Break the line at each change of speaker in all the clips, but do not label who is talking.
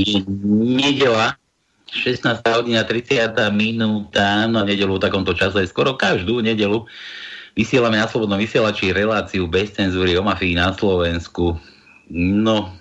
Je nedela, 16 hodina 30 minúta, no nedelu v takomto čase, skoro každú nedelu vysielame na Slobodnom vysielači reláciu bez cenzúry o mafii na Slovensku. No,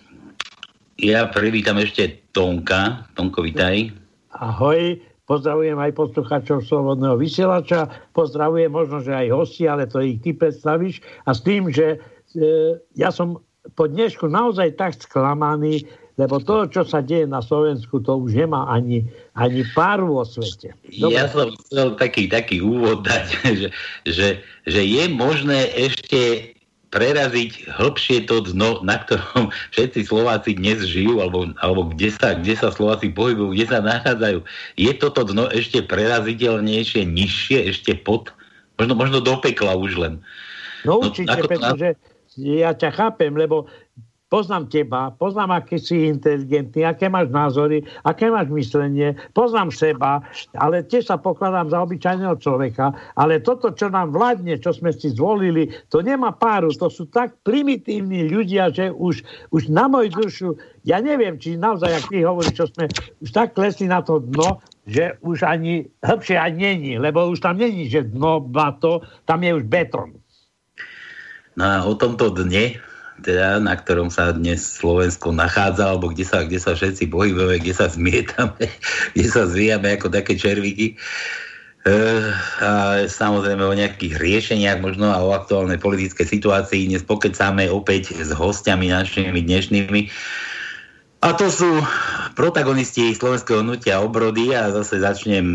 ja privítam ešte Tonka. Tonko, vitaj.
Ahoj, pozdravujem aj poslucháčov Slobodného vysielača, pozdravujem možno, že aj hosti, ale to ich ty predstavíš. A s tým, že e, ja som po dnešku naozaj tak sklamaný, lebo to, čo sa deje na Slovensku, to už nemá ani, ani pár vo svete.
Dobre. Ja som chcel taký, taký úvod dať, že, že, že je možné ešte preraziť hĺbšie to dno, na ktorom všetci Slováci dnes žijú, alebo, alebo kde, sa, kde sa Slováci pohybujú, kde sa nachádzajú. Je toto dno ešte preraziteľnejšie, nižšie, ešte pod, možno, možno do pekla už len.
No určite, no, pretože ja ťa chápem, lebo poznám teba, poznám, aký si inteligentný, aké máš názory, aké máš myslenie, poznám seba, ale tiež sa pokladám za obyčajného človeka, ale toto, čo nám vládne, čo sme si zvolili, to nemá páru, to sú tak primitívni ľudia, že už, už na môj dušu, ja neviem, či naozaj, ak ty hovoríš, čo sme už tak klesli na to dno, že už ani hĺbšie ani není, lebo už tam není, že dno to, tam je už betón.
No a o tomto dne teda, na ktorom sa dnes Slovensko nachádza, alebo kde sa, kde sa všetci pohybujeme, kde sa zmietame, kde sa zvíjame ako také červíky. E, a samozrejme o nejakých riešeniach možno a o aktuálnej politickej situácii dnes pokecáme opäť s hostiami našimi dnešnými. A to sú protagonisti slovenského hnutia obrody a zase začnem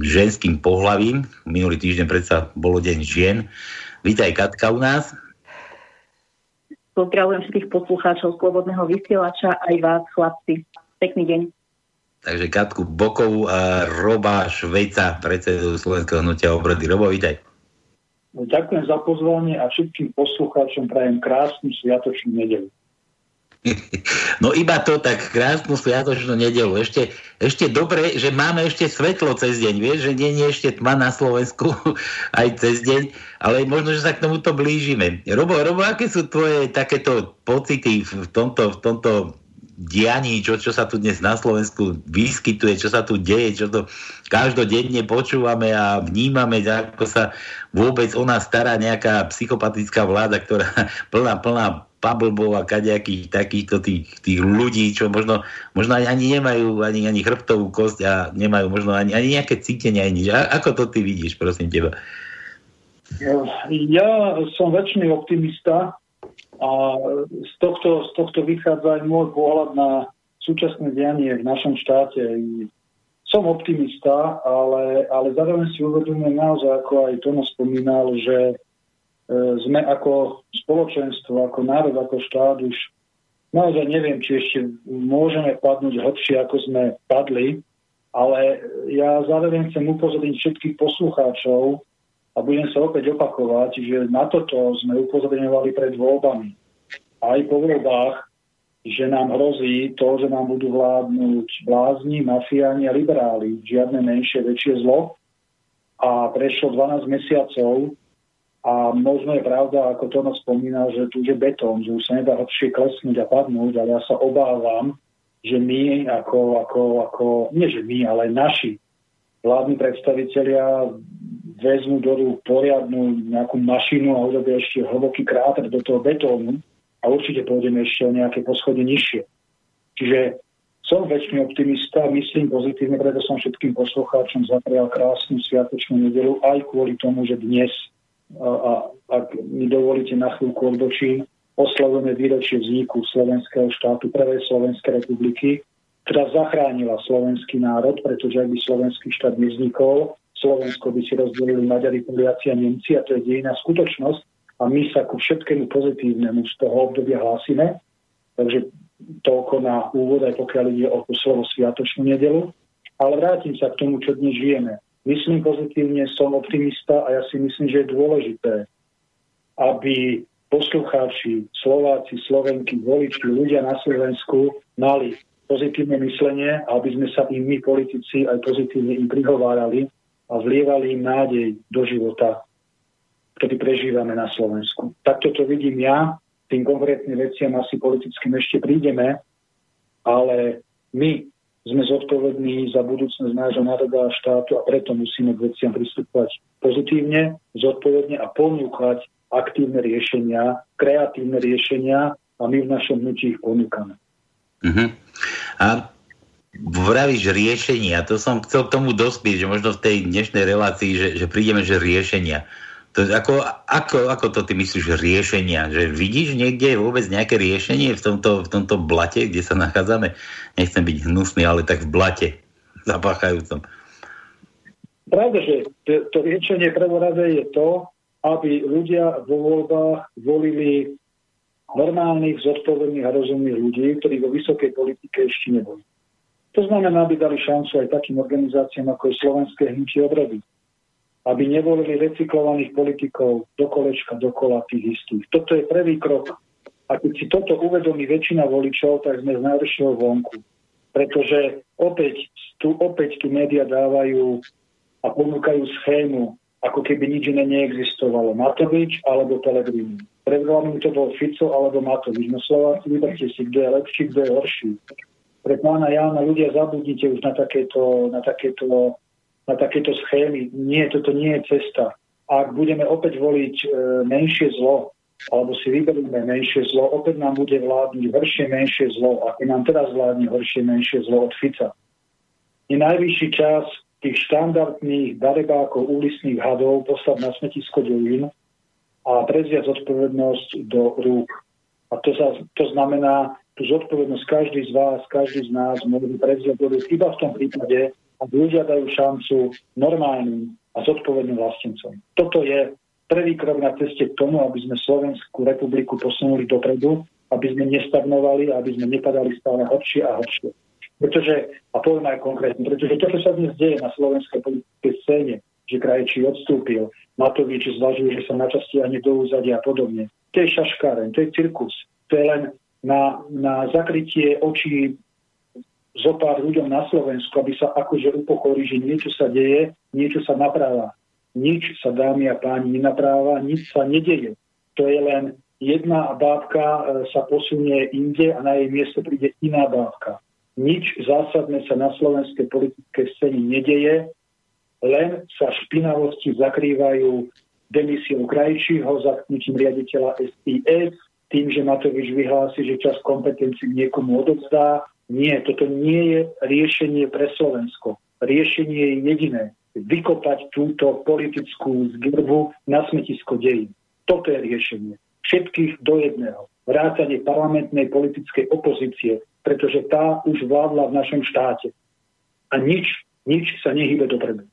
ženským pohlavím. Minulý týždeň predsa bolo deň žien. Vítaj Katka u nás.
Pozdravujem všetkých poslucháčov Slobodného vysielača aj vás, chlapci. Pekný deň.
Takže Katku Bokovú a Roba Švejca, predsedu Slovenského hnutia obrody. Robo, vítaj.
Ďakujem za pozvanie a všetkým poslucháčom prajem krásnu sviatočnú nedelu.
No iba to tak krásnu sviatočnú nedelu. Ešte, ešte dobre, že máme ešte svetlo cez deň, vieš, že nie je ešte tma na Slovensku aj cez deň, ale možno, že sa k tomuto blížime. Robo, Robo, aké sú tvoje takéto pocity v tomto, v tomto dianí, čo, čo sa tu dnes na Slovensku vyskytuje, čo sa tu deje, čo to každodenne počúvame a vnímame, ako sa vôbec o nás stará nejaká psychopatická vláda, ktorá plná, plná pablbov a kadejakých takýchto tých, tých ľudí, čo možno, možno ani nemajú ani, ani chrbtovú kosť a nemajú možno ani, ani nejaké cítenie, ani nič. A, ako to ty vidíš, prosím teba?
Ja som väčšiný optimista a z tohto, z tohto vychádza aj môj pohľad na súčasné dianie v našom štáte. Som optimista, ale, ale zároveň si uvedomujem naozaj, ako aj Tono spomínal, že sme ako spoločenstvo, ako národ, ako štát už naozaj neviem, či ešte môžeme padnúť hlbšie, ako sme padli, ale ja zároveň chcem upozorniť všetkých poslucháčov a budem sa opäť opakovať, že na toto sme upozorňovali pred voľbami. Aj po voľbách, že nám hrozí to, že nám budú vládnuť blázni, mafiáni a liberáli, žiadne menšie, väčšie zlo. A prešlo 12 mesiacov a možno je pravda, ako to nás spomínal, že tu je betón, že už sa nedá hlbšie klesnúť a padnúť, ale ja sa obávam, že my ako, ako, ako, nie že my, ale naši vládni predstavitelia vezmú do rúk poriadnu nejakú mašinu a urobia ešte hlboký kráter do toho betónu a určite pôjdeme ešte o nejaké poschodie nižšie. Čiže som väčšiný optimista, myslím pozitívne, preto som všetkým poslucháčom zaprial krásnu sviatočnú nedelu aj kvôli tomu, že dnes a, ak mi dovolíte na chvíľku odbočím, oslavujeme výročie vzniku slovenského štátu, prvej Slovenskej republiky, ktorá zachránila slovenský národ, pretože ak by slovenský štát nevznikol, Slovensko by si rozdelili Maďari, Poliaci a Nemci a to je dejná skutočnosť a my sa ku všetkému pozitívnemu z toho obdobia hlásime. Takže toľko na úvod, aj pokiaľ ide o tú slovo Sviatočnú nedelu. Ale vrátim sa k tomu, čo dnes žijeme. Myslím pozitívne, som optimista a ja si myslím, že je dôležité, aby poslucháči, Slováci, Slovenky, voliči, ľudia na Slovensku mali pozitívne myslenie aby sme sa im my, politici, aj pozitívne im prihovárali a vlievali im nádej do života, ktorý prežívame na Slovensku. Takto to vidím ja, tým konkrétnym veciam asi politickým ešte prídeme, ale my sme zodpovední za budúcnosť nášho národa a štátu a preto musíme k veciam pristupovať pozitívne, zodpovedne a ponúkať aktívne riešenia, kreatívne riešenia a my v našom hnutí ich ponúkame.
Uh-huh. A vravíš riešenia, to som chcel k tomu dospieť, že možno v tej dnešnej relácii, že, že prídeme, že riešenia. To, ako, ako, ako to ty myslíš riešenia? Že vidíš niekde vôbec nejaké riešenie v tomto, v tomto blate, kde sa nachádzame? Nechcem byť hnusný, ale tak v blate zapáchajúcom.
Pravda, že to, to riešenie prvoradé je to, aby ľudia vo voľbách volili normálnych, zodpovedných a rozumných ľudí, ktorí vo vysokej politike ešte neboli. To znamená, aby dali šancu aj takým organizáciám, ako je Slovenské hnutie obrody aby nevolili recyklovaných politikov do kolečka, dokola tých istých. Toto je prvý krok. A keď si toto uvedomí väčšina voličov, tak sme z najhoršieho vonku. Pretože opäť tu, opäť tu média dávajú a ponúkajú schému, ako keby nič iné neexistovalo. Matovič alebo Pelegrini. Pred to bol Fico alebo Matovič. No Slováci, vyberte si, kto je lepší, kto je horší. Pre pána Jána ľudia zabudnite už na takéto, na takéto na takéto schémy. Nie, toto nie je cesta. Ak budeme opäť voliť e, menšie zlo, alebo si vyberieme menšie zlo, opäť nám bude vládnuť horšie menšie zlo, ako nám teraz vládne horšie menšie zlo od Fica. Je najvyšší čas tých štandardných darebákov, ulisných hadov poslať na smetisko dejín a prezviať zodpovednosť do rúk. A to, sa, to znamená, tú zodpovednosť každý z vás, každý z nás môže prezviať do rúk iba v tom prípade, a ľudia dajú šancu normálnym a zodpovedným vlastencom. Toto je prvý krok na ceste k tomu, aby sme Slovenskú republiku posunuli dopredu, aby sme nestagnovali, aby sme nepadali stále horšie a horšie. Pretože, a poviem aj konkrétne, pretože to, čo sa dnes deje na slovenskej politickej scéne, že Krajčí odstúpil, Matovič zvažuje, že sa načastie ani do úzadia a podobne. To je šaškáren, to je cirkus. To je len na, na zakrytie očí zo pár ľuďom na Slovensku, aby sa akože upokorí, že niečo sa deje, niečo sa napráva. Nič sa, dámy a páni, nenapráva, nič sa nedeje. To je len jedna bábka e, sa posunie inde a na jej miesto príde iná bábka. Nič zásadné sa na slovenskej politickej scéne nedeje, len sa špinavosti zakrývajú demisiou krajšího, zatknutím riaditeľa SIS, tým, že Matovič vyhlási, že čas kompetencií niekomu odovzdá, nie, toto nie je riešenie pre Slovensko. Riešenie je jediné. Vykopať túto politickú zgrbu na smetisko dejín. Toto je riešenie. Všetkých do jedného. Vrátanie parlamentnej politickej opozície, pretože tá už vládla v našom štáte. A nič, nič sa nehybe dopredu.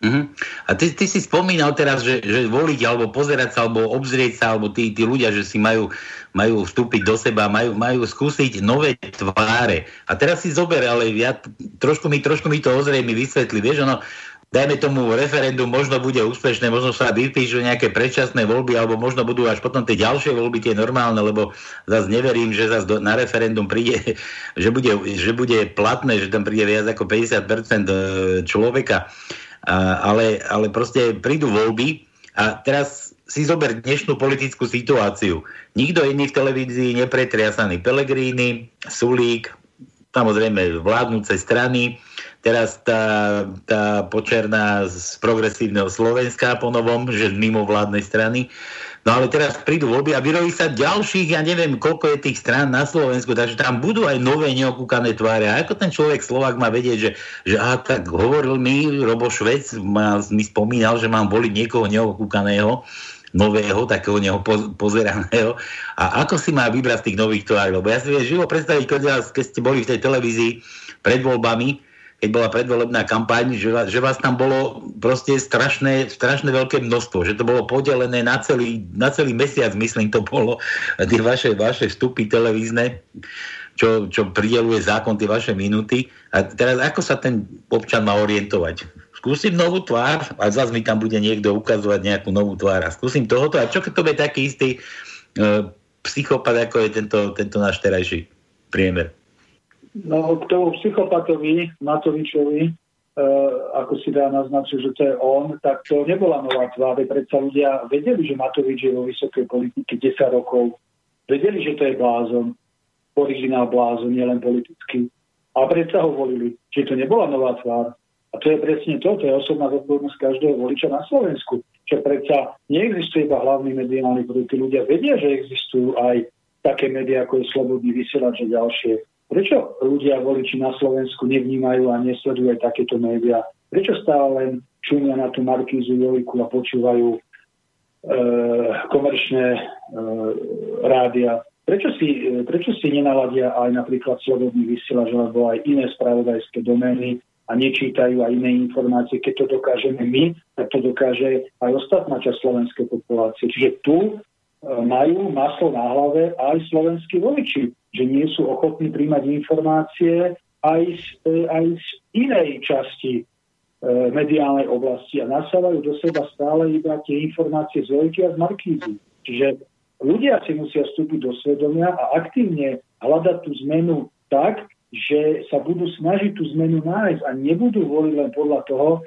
Uh-huh. A ty, ty si spomínal teraz, že, že voliť alebo pozerať sa alebo obzrieť sa, alebo tí, tí ľudia, že si majú, majú vstúpiť do seba, majú, majú skúsiť nové tváre. A teraz si zober, ale ja, trošku, mi, trošku mi to ozrie, mi vysvetli, vieš, ono, dajme tomu referendum, možno bude úspešné, možno sa vypíšu nejaké predčasné voľby, alebo možno budú až potom tie ďalšie voľby, tie normálne, lebo zase neverím, že zase na referendum príde, že bude, že bude platné, že tam príde viac ako 50% e, človeka ale, ale proste prídu voľby a teraz si zober dnešnú politickú situáciu. Nikto iný v televízii nepretriasaný. Pelegrini, Sulík, samozrejme vládnúce strany, teraz tá, tá počerná z progresívneho Slovenska po novom, že mimo vládnej strany. No ale teraz prídu voľby a vyrojí sa ďalších, ja neviem, koľko je tých strán na Slovensku, takže tam budú aj nové neokúkané tváre. A ako ten človek Slovak má vedieť, že, že aha, tak hovoril mi Robo Švec, ma, mi spomínal, že mám voliť niekoho neokúkaného, nového, takého neho pozeraného. A ako si má vybrať tých nových tvárov? Lebo ja si viem živo predstaviť, keď ste boli v tej televízii pred voľbami, keď bola predvolebná kampaň, že vás, že vás tam bolo proste strašné, strašné veľké množstvo, že to bolo podelené na celý, na celý mesiac, myslím, to bolo, tie vaše, vaše vstupy televízne, čo, čo prideluje zákon, tie vaše minúty. A teraz ako sa ten občan má orientovať? Skúsim novú tvár a zase mi tam bude niekto ukazovať nejakú novú tvár a skúsim tohoto. A čo keď to bude taký istý e, psychopat, ako je tento, tento náš terajší priemer?
No k tomu psychopatovi Matovičovi, e, ako si dá naznačiť, že to je on, tak to nebola nová tvár. Predsa ľudia vedeli, že Matovič je vo vysokej politike 10 rokov. Vedeli, že to je blázon. originál blázon, nielen politický. A predsa ho volili. Čiže to nebola nová tvár. A to je presne to, to je osobná zodpovednosť každého voliča na Slovensku. Že predsa neexistuje iba hlavný mediálny produkt. Ľudia vedia, že existujú aj také médiá, ako je Slobodný vysielač a ďalšie. Prečo ľudia, voliči na Slovensku nevnímajú a nesledujú aj takéto médiá? Prečo stále len čumia na tú Markízu Jojku a počúvajú e, komerčné e, rádia? Prečo si, e, prečo si nenaladia aj napríklad slobodný vysielač alebo aj iné spravodajské domény a nečítajú aj iné informácie. Keď to dokážeme my, tak to dokáže aj ostatná časť slovenskej populácie. Čiže tu e, majú maslo na hlave aj slovenskí voliči, že nie sú ochotní príjmať informácie aj z, e, aj z inej časti mediálnej oblasti a nasávajú do seba stále iba tie informácie z Vojky a z Markízy. Čiže ľudia si musia vstúpiť do svedomia a aktívne hľadať tú zmenu tak, že sa budú snažiť tú zmenu nájsť a nebudú voliť len podľa toho, e,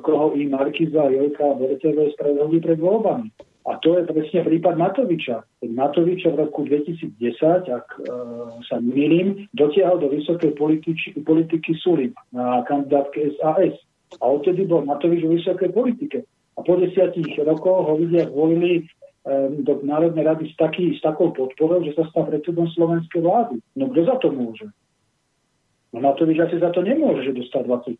koho im Markiza, Jojka a BRTV spravili pred voľbami. A to je presne prípad Matoviča. Matoviča v roku 2010, ak e, sa nemýlim, dotiahol do vysokej političi, politiky Sulim na kandidátke SAS. A odtedy bol Matovič vo vysokej politike. A po desiatich rokoch ho ľudia zvolili do Národnej rady s, taký, s takou podporou, že sa stal predsedom slovenskej vlády. No kto za to môže? No Matovič asi za to nemôže, že dostal 25%.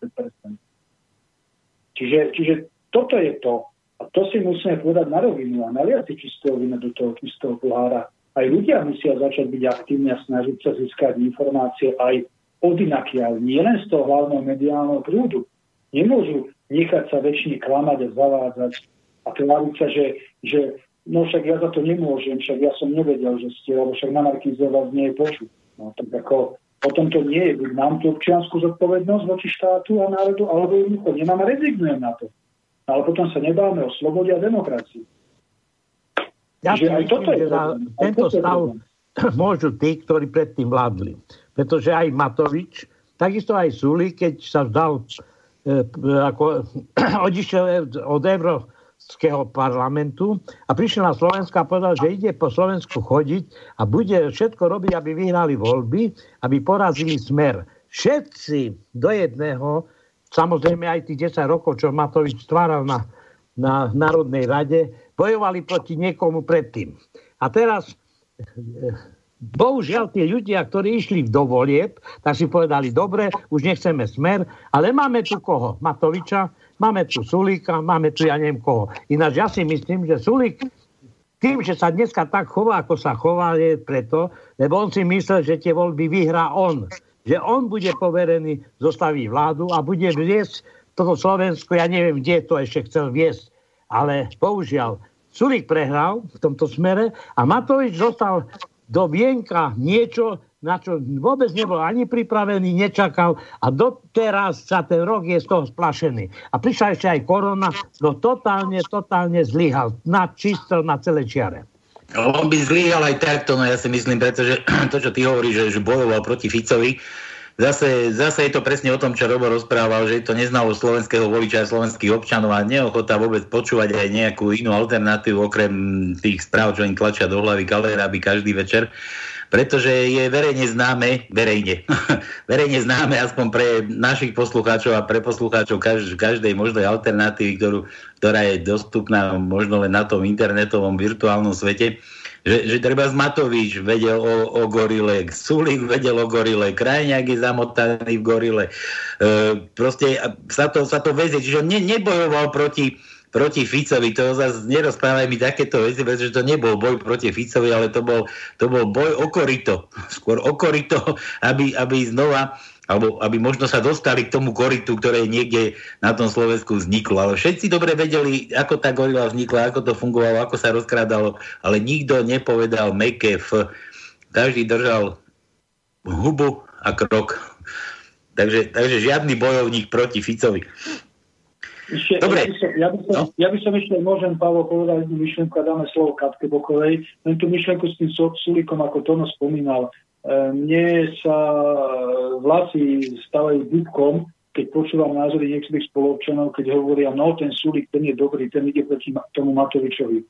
Čiže, čiže toto je to. A to si musíme povedať na rovinu a naliať si čistého vina do toho čistého pohára. Aj ľudia musia začať byť aktívni a snažiť sa získať informácie aj od inakiaľ, nielen z toho hlavného mediálneho prúdu. Nemôžu nechať sa väčšine klamať a zavádzať a tváriť sa, že, že no však ja za to nemôžem, však ja som nevedel, že ste, lebo však na Markíze vás nie je počuť. No tak ako potom to nie je, buď mám tú občianskú zodpovednosť voči štátu a národu, alebo jednoducho nemám a rezignujem na to. Ale potom sa nebáme o slobode a demokracii.
Ja že aj toto je za tento stav môžu tí, ktorí predtým vládli. Pretože aj Matovič, takisto aj Suli, keď sa vzdal, e, ako odišiel od Euro, Európskeho parlamentu a prišiel na Slovensko a povedal, že ide po Slovensku chodiť a bude všetko robiť, aby vyhrali voľby, aby porazili smer. Všetci do jedného, samozrejme aj tých 10 rokov, čo Matovič stváral na, na Národnej rade, bojovali proti niekomu predtým. A teraz bohužiaľ tí ľudia, ktorí išli do volieb, tak si povedali, dobre, už nechceme smer, ale máme tu koho? Matoviča, Máme tu Sulíka, máme tu ja neviem koho. Ináč ja si myslím, že Sulík tým, že sa dneska tak chová, ako sa chová, je preto, lebo on si myslel, že tie voľby vyhrá on. Že on bude poverený, zostaví vládu a bude viesť toto Slovensko, ja neviem, kde to ešte chcel viesť. Ale bohužiaľ, Sulík prehral v tomto smere a Matovič dostal do vienka niečo, na čo vôbec nebol ani pripravený, nečakal a doteraz sa ten rok je z toho splašený. A prišla ešte aj korona, no totálne, totálne zlyhal. Na čisto, na celé čiare.
On by zlyhal aj takto, no ja si myslím, pretože to, čo ty hovoríš, že, že bojoval proti Ficovi, Zase, zase je to presne o tom, čo Robo rozprával, že je to neznalo slovenského voliča a slovenských občanov a neochota vôbec počúvať aj nejakú inú alternatívu, okrem tých správ, čo im tlačia do hlavy aby každý večer pretože je verejne známe, verejne, verejne známe aspoň pre našich poslucháčov a pre poslucháčov každ- každej možnej alternatívy, ktorú, ktorá je dostupná možno len na tom internetovom virtuálnom svete, že, že treba Matovič vedel o, o gorile, Sulik vedel o gorile, Krajňák je zamotaný v gorile. E, proste sa to, sa to vezie, čiže on ne, nebojoval proti, proti Ficovi, to zase nerozprávaj mi takéto veci, pretože to nebol boj proti Ficovi, ale to bol, to bol boj o korito. Skôr o korito, aby, aby znova alebo aby možno sa dostali k tomu koritu, ktoré niekde na tom Slovensku vzniklo. Ale všetci dobre vedeli, ako tá gorila vznikla, ako to fungovalo, ako sa rozkrádalo, ale nikto nepovedal meké F. Každý držal hubu a krok. Takže, takže žiadny bojovník proti Ficovi.
Ešte, Dobre. Ja by, som, ja, by som, no? ja by som ešte, môžem, Pavlo, povedať jednu myšlienku a dáme slovo Katke Bokovej. Len tú myšlienku s tým Sulikom, ako Tono spomínal. E, mne sa vlasy stávajú dúbkom, keď počúvam názory niektorých spolupčanov, keď hovoria, no ten Sulik, ten je dobrý, ten ide proti tomu Matovičovi.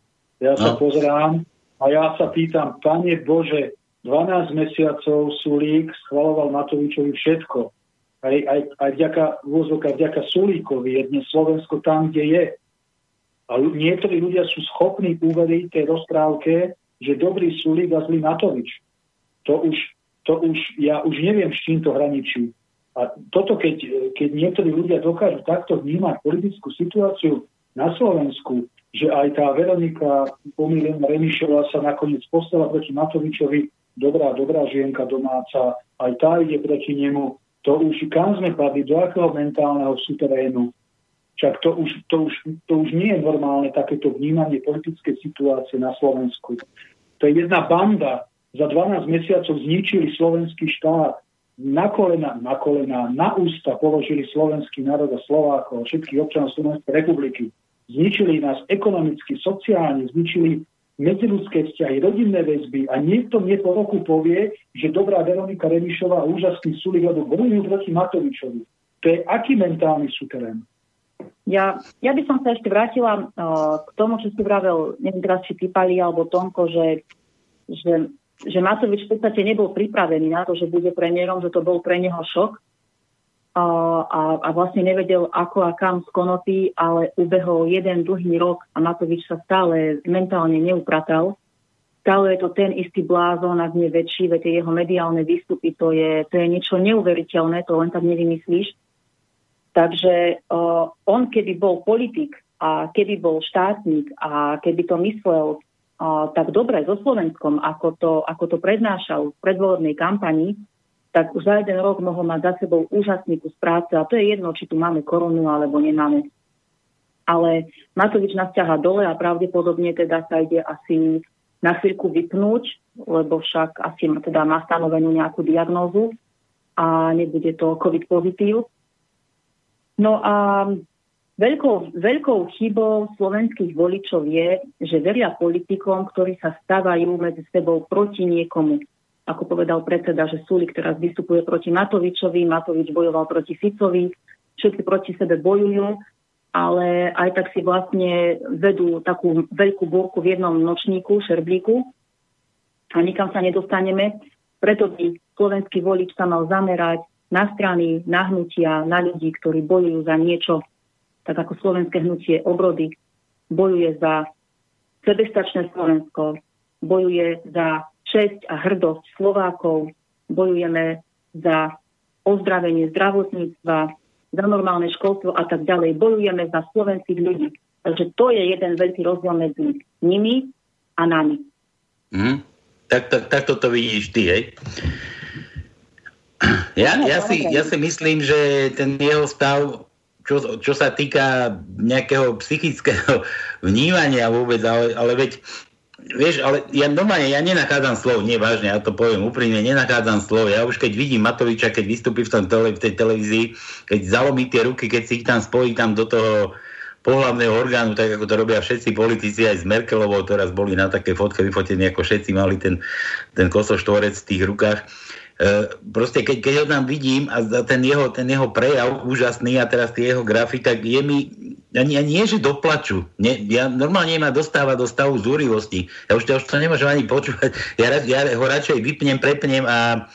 Ja sa no. pozerám a ja sa pýtam, Pane Bože, 12 mesiacov Sulík schvaloval Matovičovi všetko. Aj, aj, aj vďaka, vôzok, vďaka Sulíkovi je dnes Slovensko tam, kde je. A niektorí ľudia sú schopní uveriť tej rozprávke, že dobrý Sulík a zlý Matovič. To už, to už, ja už neviem, s čím to hraničí. A toto, keď, keď niektorí ľudia dokážu takto vnímať politickú situáciu na Slovensku, že aj tá Veronika pomílená Remišová sa nakoniec postala proti Matovičovi, dobrá, dobrá žienka domáca, aj tá ide proti nemu, to už kam sme padli, do akého mentálneho suterénu. Však to už, to, už, to už nie je normálne takéto vnímanie politickej situácie na Slovensku. To je jedna banda. Za 12 mesiacov zničili slovenský štát na kolena, na kolena, na ústa položili slovenský národ a Slovákov, všetkých občanov Slovenskej republiky. Zničili nás ekonomicky, sociálne, zničili medziludské vzťahy, rodinné väzby a niekto mne po roku povie, že dobrá Veronika Remišová a úžasný Sulik, lebo bojujú proti Matovičovi. To je aký mentálny súterén?
Ja, ja by som sa ešte vrátila uh, k tomu, čo si vravel, neviem teraz, či Typali alebo Tomko, že, že že Matovič v podstate nebol pripravený na to, že bude premiérom, že to bol pre neho šok a, a, vlastne nevedel ako a kam z ale ubehol jeden dlhý rok a Matovič sa stále mentálne neupratal. Stále je to ten istý blázon, ak nie väčší, veď jeho mediálne výstupy, to je, to je niečo neuveriteľné, to len tak nevymyslíš. Takže uh, on, keby bol politik a keby bol štátnik a keby to myslel tak dobre so Slovenskom, ako to, ako to prednášal v predvolebnej kampani, tak už za jeden rok mohol mať za sebou úžasný kus práce a to je jedno, či tu máme korunu alebo nemáme. Ale Matovič nás ťaha dole a pravdepodobne teda sa ide asi na chvíľku vypnúť, lebo však asi teda má stanovenú nejakú diagnózu a nebude to COVID pozitív. No a Veľkou, veľkou chybou slovenských voličov je, že veria politikom, ktorí sa stávajú medzi sebou proti niekomu. Ako povedal predseda, že Sulik teraz vystupuje proti Matovičovi, Matovič bojoval proti Ficovi, všetci proti sebe bojujú, ale aj tak si vlastne vedú takú veľkú búrku v jednom nočníku, šerblíku a nikam sa nedostaneme. Preto by slovenský volič sa mal zamerať na strany, na hnutia, na ľudí, ktorí bojujú za niečo, tak ako slovenské hnutie obrody bojuje za sebestačné Slovensko, bojuje za česť a hrdosť Slovákov, bojujeme za ozdravenie zdravotníctva, za normálne školstvo a tak ďalej. Bojujeme za slovenských ľudí. Takže to je jeden veľký rozdiel medzi nimi a nami.
Mm. Tak, tak, tak toto vidíš ty, hej? Ja, ja, si, ja si myslím, že ten jeho stav čo, čo sa týka nejakého psychického vnímania vôbec, ale, ale veď Vieš, ale ja normálne, ja nenachádzam slov, nie vážne, ja to poviem úprimne, nenachádzam slov. Ja už keď vidím Matoviča, keď vystúpi v, tom tele, v tej televízii, keď zalomí tie ruky, keď si ich tam spojí tam do toho pohľavného orgánu, tak ako to robia všetci politici aj s Merkelovou, teraz boli na také fotke vyfotení, ako všetci mali ten, ten kosoštvorec v tých rukách proste keď, keď ho tam vidím a ten jeho, ten jeho prejav úžasný a teraz tie jeho grafy, tak je mi, ani, ani nie, že doplaču. Nie, ja normálne ma dostáva do stavu zúrivosti. Ja už, ja už to nemôžem ani počúvať. Ja, ja ho radšej vypnem, prepnem a,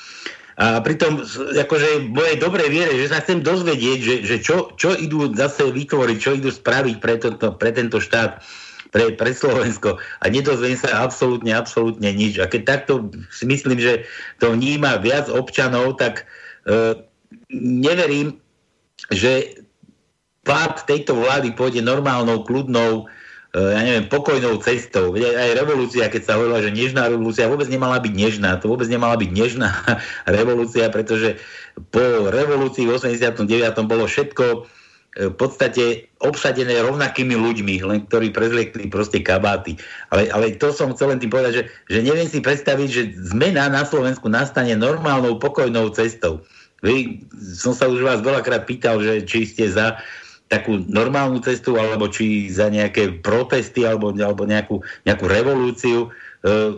a pritom akože moje dobrej viere, že sa chcem dozvedieť, že, že čo, čo idú zase vytvoriť, čo idú spraviť pre, to, pre tento štát pre, pre Slovensko a nedozviem sa absolútne, absolútne nič. A keď takto si myslím, že to vníma viac občanov, tak e, neverím, že pád tejto vlády pôjde normálnou, kľudnou, e, ja neviem, pokojnou cestou. Aj revolúcia, keď sa hovorila, že nežná revolúcia vôbec nemala byť nežná. To vôbec nemala byť nežná revolúcia, pretože po revolúcii v 89. bolo všetko v podstate obsadené rovnakými ľuďmi, len ktorí prezliekli proste kabáty. Ale, ale to som chcel len tým povedať, že, že neviem si predstaviť, že zmena na Slovensku nastane normálnou, pokojnou cestou. Vy, som sa už vás veľakrát pýtal, že či ste za takú normálnu cestu, alebo či za nejaké protesty, alebo, alebo nejakú, nejakú revolúciu. E,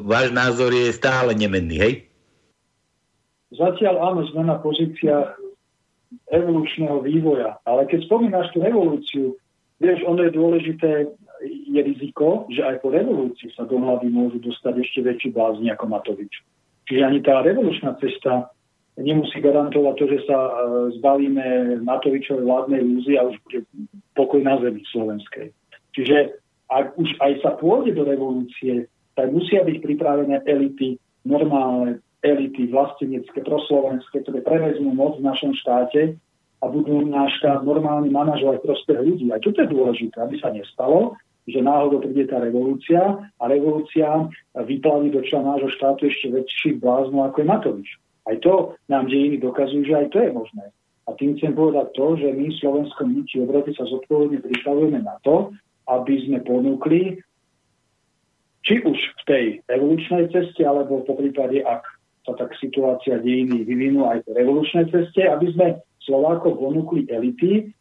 váš názor je stále nemenný, hej?
Zatiaľ áno, sme na evolučného vývoja. Ale keď spomínaš tú revolúciu, vieš, ono je dôležité, je riziko, že aj po revolúcii sa do hlavy môžu dostať ešte väčší blázni ako Matovič. Čiže ani tá revolučná cesta nemusí garantovať to, že sa e, zbavíme Matovičovej vládnej lúzy a už bude pokoj na zemi slovenskej. Čiže ak už aj sa pôjde do revolúcie, tak musia byť pripravené elity, normálne elity vlastenecké, proslovenské, ktoré prevezmú moc v našom štáte a budú náš štát normálny manažovať prospech ľudí. A čo to je dôležité, aby sa nestalo, že náhodou príde tá revolúcia a revolúcia vyplaví do čela nášho štátu ešte väčších bláznov ako je Matovič. Aj to nám dejiny dokazujú, že aj to je možné. A tým chcem povedať to, že my v Slovenskom niti obrody sa zodpovedne pripravujeme na to, aby sme ponúkli či už v tej evolučnej ceste, alebo po prípade, ak sa tak situácia dejiny vyvinú aj v revolučnej ceste, aby sme Slovákov ponúkli elity,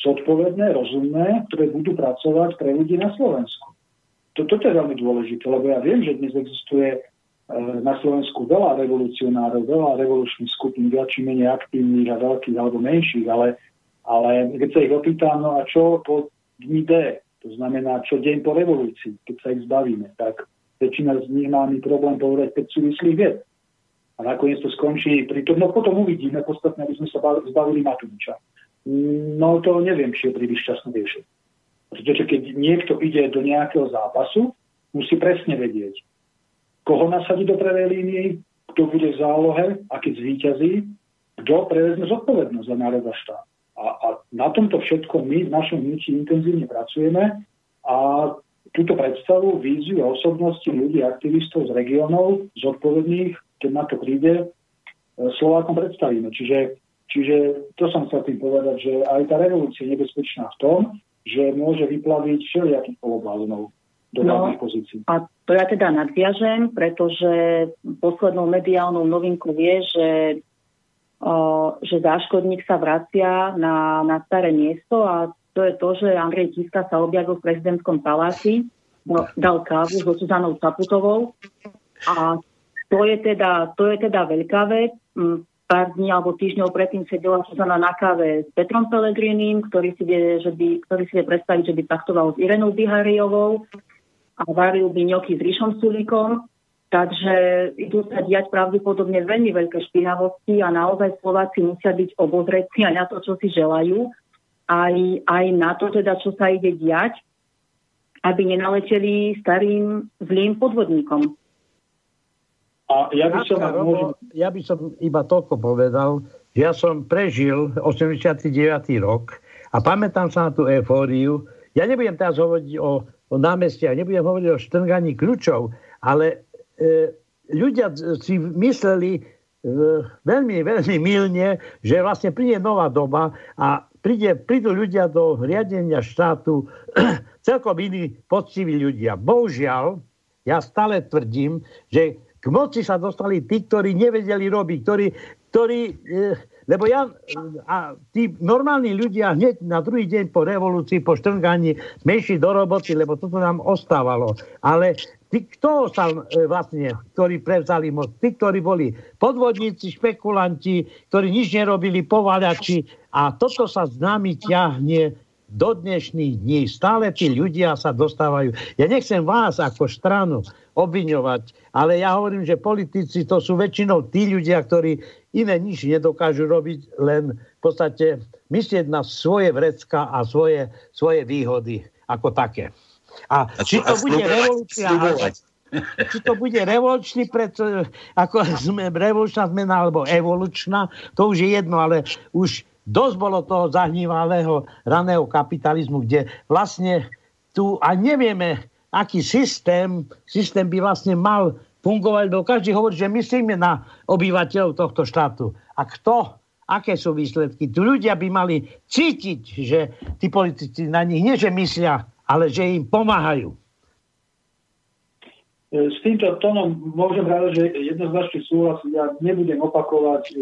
zodpovedné, rozumné, ktoré budú pracovať pre ľudí na Slovensku. Toto je veľmi dôležité, lebo ja viem, že dnes existuje e, na Slovensku veľa revolucionárov, veľa revolučných skupín, viac či menej aktívnych a veľkých alebo menších, ale, ale keď sa ich opýtam, no a čo po dni D, to znamená, čo deň po revolúcii, keď sa ich zbavíme, tak väčšina z nich má mi problém povedať 5 súvislých vied. A nakoniec to skončí pri tom, no potom uvidíme, podstatne, aby sme sa zbavili Matoviča. No to neviem, či je príliš časné riešenie. Pretože keď niekto ide do nejakého zápasu, musí presne vedieť, koho nasadí do prvej línii, kto bude v zálohe a keď zvíťazí, kto prevezme zodpovednosť za národ a štát. A, a na tomto všetko my v našom hnutí intenzívne pracujeme a túto predstavu, víziu a osobnosti ľudí, aktivistov z regiónov, zodpovedných, keď na to príde, e, Slovákom predstavíme. Čiže, čiže to som chcel tým povedať, že aj tá revolúcia je nebezpečná v tom, že môže vyplaviť všelijakých poloblázonov do no, pozícií.
A to ja teda nadviažem, pretože poslednou mediálnou novinkou je, že že záškodník sa vracia na, na staré miesto a to je to, že Andrej Kiska sa objavil v prezidentskom paláci, no, dal kávu so Suzanou Caputovou a to je teda, to je teda veľká vec. Mm, pár dní alebo týždňov predtým sedela Suzana na káve s Petrom Pelegrinim, ktorý si vie, že by, ktorý si vie predstaviť, že by paktoval s Irenou Bihariovou a varil by ňoky s Ríšom Sulíkom. Takže idú sa diať pravdepodobne veľmi veľké špinavosti a naozaj Slováci musia byť obozretní aj na to, čo si želajú, aj, aj na to, teda, čo sa ide diať, aby nenaleteli starým zlým podvodníkom.
A ja by, som, Robo, ja by som iba toľko povedal, že ja som prežil 89. rok a pamätám sa na tú eufóriu. Ja nebudem teraz hovoriť o, o námestiach, nebudem hovoriť o štrnganí kľúčov, ale E, ľudia si mysleli e, veľmi, veľmi milne, že vlastne príde nová doba a príde, prídu ľudia do riadenia štátu celkom iní poctiví ľudia. Bohužiaľ, ja stále tvrdím, že k moci sa dostali tí, ktorí nevedeli robiť, ktorí, ktorí e, lebo ja a tí normálni ľudia hneď na druhý deň po revolúcii, po štrnganí sme išli do roboty, lebo toto nám ostávalo. Ale tí, kto sa e, vlastne, ktorí prevzali moc, tí, ktorí boli podvodníci, špekulanti, ktorí nič nerobili, povalači a toto sa s nami ťahne do dnešných dní. Stále tí ľudia sa dostávajú. Ja nechcem vás ako stranu obviňovať, ale ja hovorím, že politici to sú väčšinou tí ľudia, ktorí iné nič nedokážu robiť, len v podstate myslieť na svoje vrecka a svoje, svoje výhody ako také. A, a či to bude revolúcia, či to bude revolučný, preto, ako sme revolučná zmena, alebo evolučná, to už je jedno, ale už dosť bolo toho zahnívalého raného kapitalizmu, kde vlastne tu a nevieme, aký systém, systém by vlastne mal fungovať, lebo každý hovorí, že myslíme na obyvateľov tohto štátu. A kto? Aké sú výsledky? Tu ľudia by mali cítiť, že tí politici na nich nie, že myslia, ale že im pomáhajú.
S týmto tónom môžem rád, že jednoznačne súhlasím. Ja nebudem opakovať e,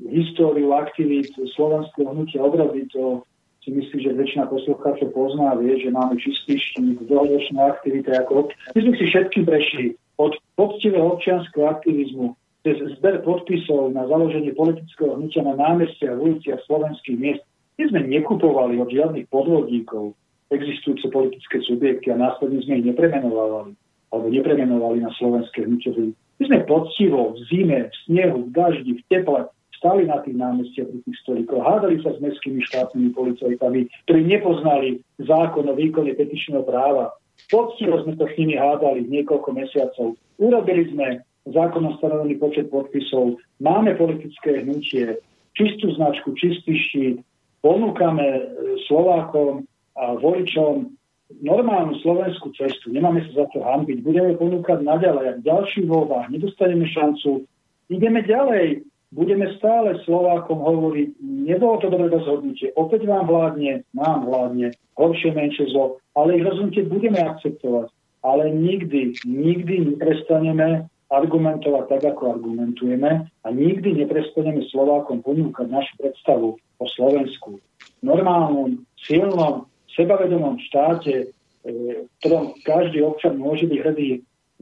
históriu aktivít slovenského hnutia obrady. To si myslí, že väčšina poslucháčov pozná, vie, že máme čistý štít, dlhoročné aktivity. Ako... My sme si všetky prešli od poctivého občianského aktivizmu cez zber podpisov na založenie politického hnutia na námestia a uliciach slovenských miest. My sme nekupovali od žiadnych podvodníkov existujúce politické subjekty a následne sme ich nepremenovali alebo nepremenovali na slovenské hnutie My sme poctivo v zime, v snehu, v daždi, v teple stali na tých námestiach pri tých stolíkoch, hádali sa s mestskými štátnymi policajtami, ktorí nepoznali zákon o výkone petičného práva. Poctivo sme to s nimi hádali niekoľko mesiacov. Urobili sme zákonom stanovený počet podpisov, máme politické hnutie, čistú značku, čistý štít, ponúkame e, Slovákom a voličom normálnu slovenskú cestu, nemáme sa za to hambiť, budeme ponúkať naďalej, ak v ďalších voľbách nedostaneme šancu, ideme ďalej, budeme stále Slovákom hovoriť, nebolo to dobré rozhodnutie, opäť vám vládne, nám vládne, horšie, menšie zlo, ale ich rozhodnutie budeme akceptovať. Ale nikdy, nikdy neprestaneme argumentovať tak, ako argumentujeme a nikdy neprestaneme Slovákom ponúkať našu predstavu o Slovensku. Normálnom, silnom, sebavedomom štáte, e, v ktorom každý občan môže byť hrdý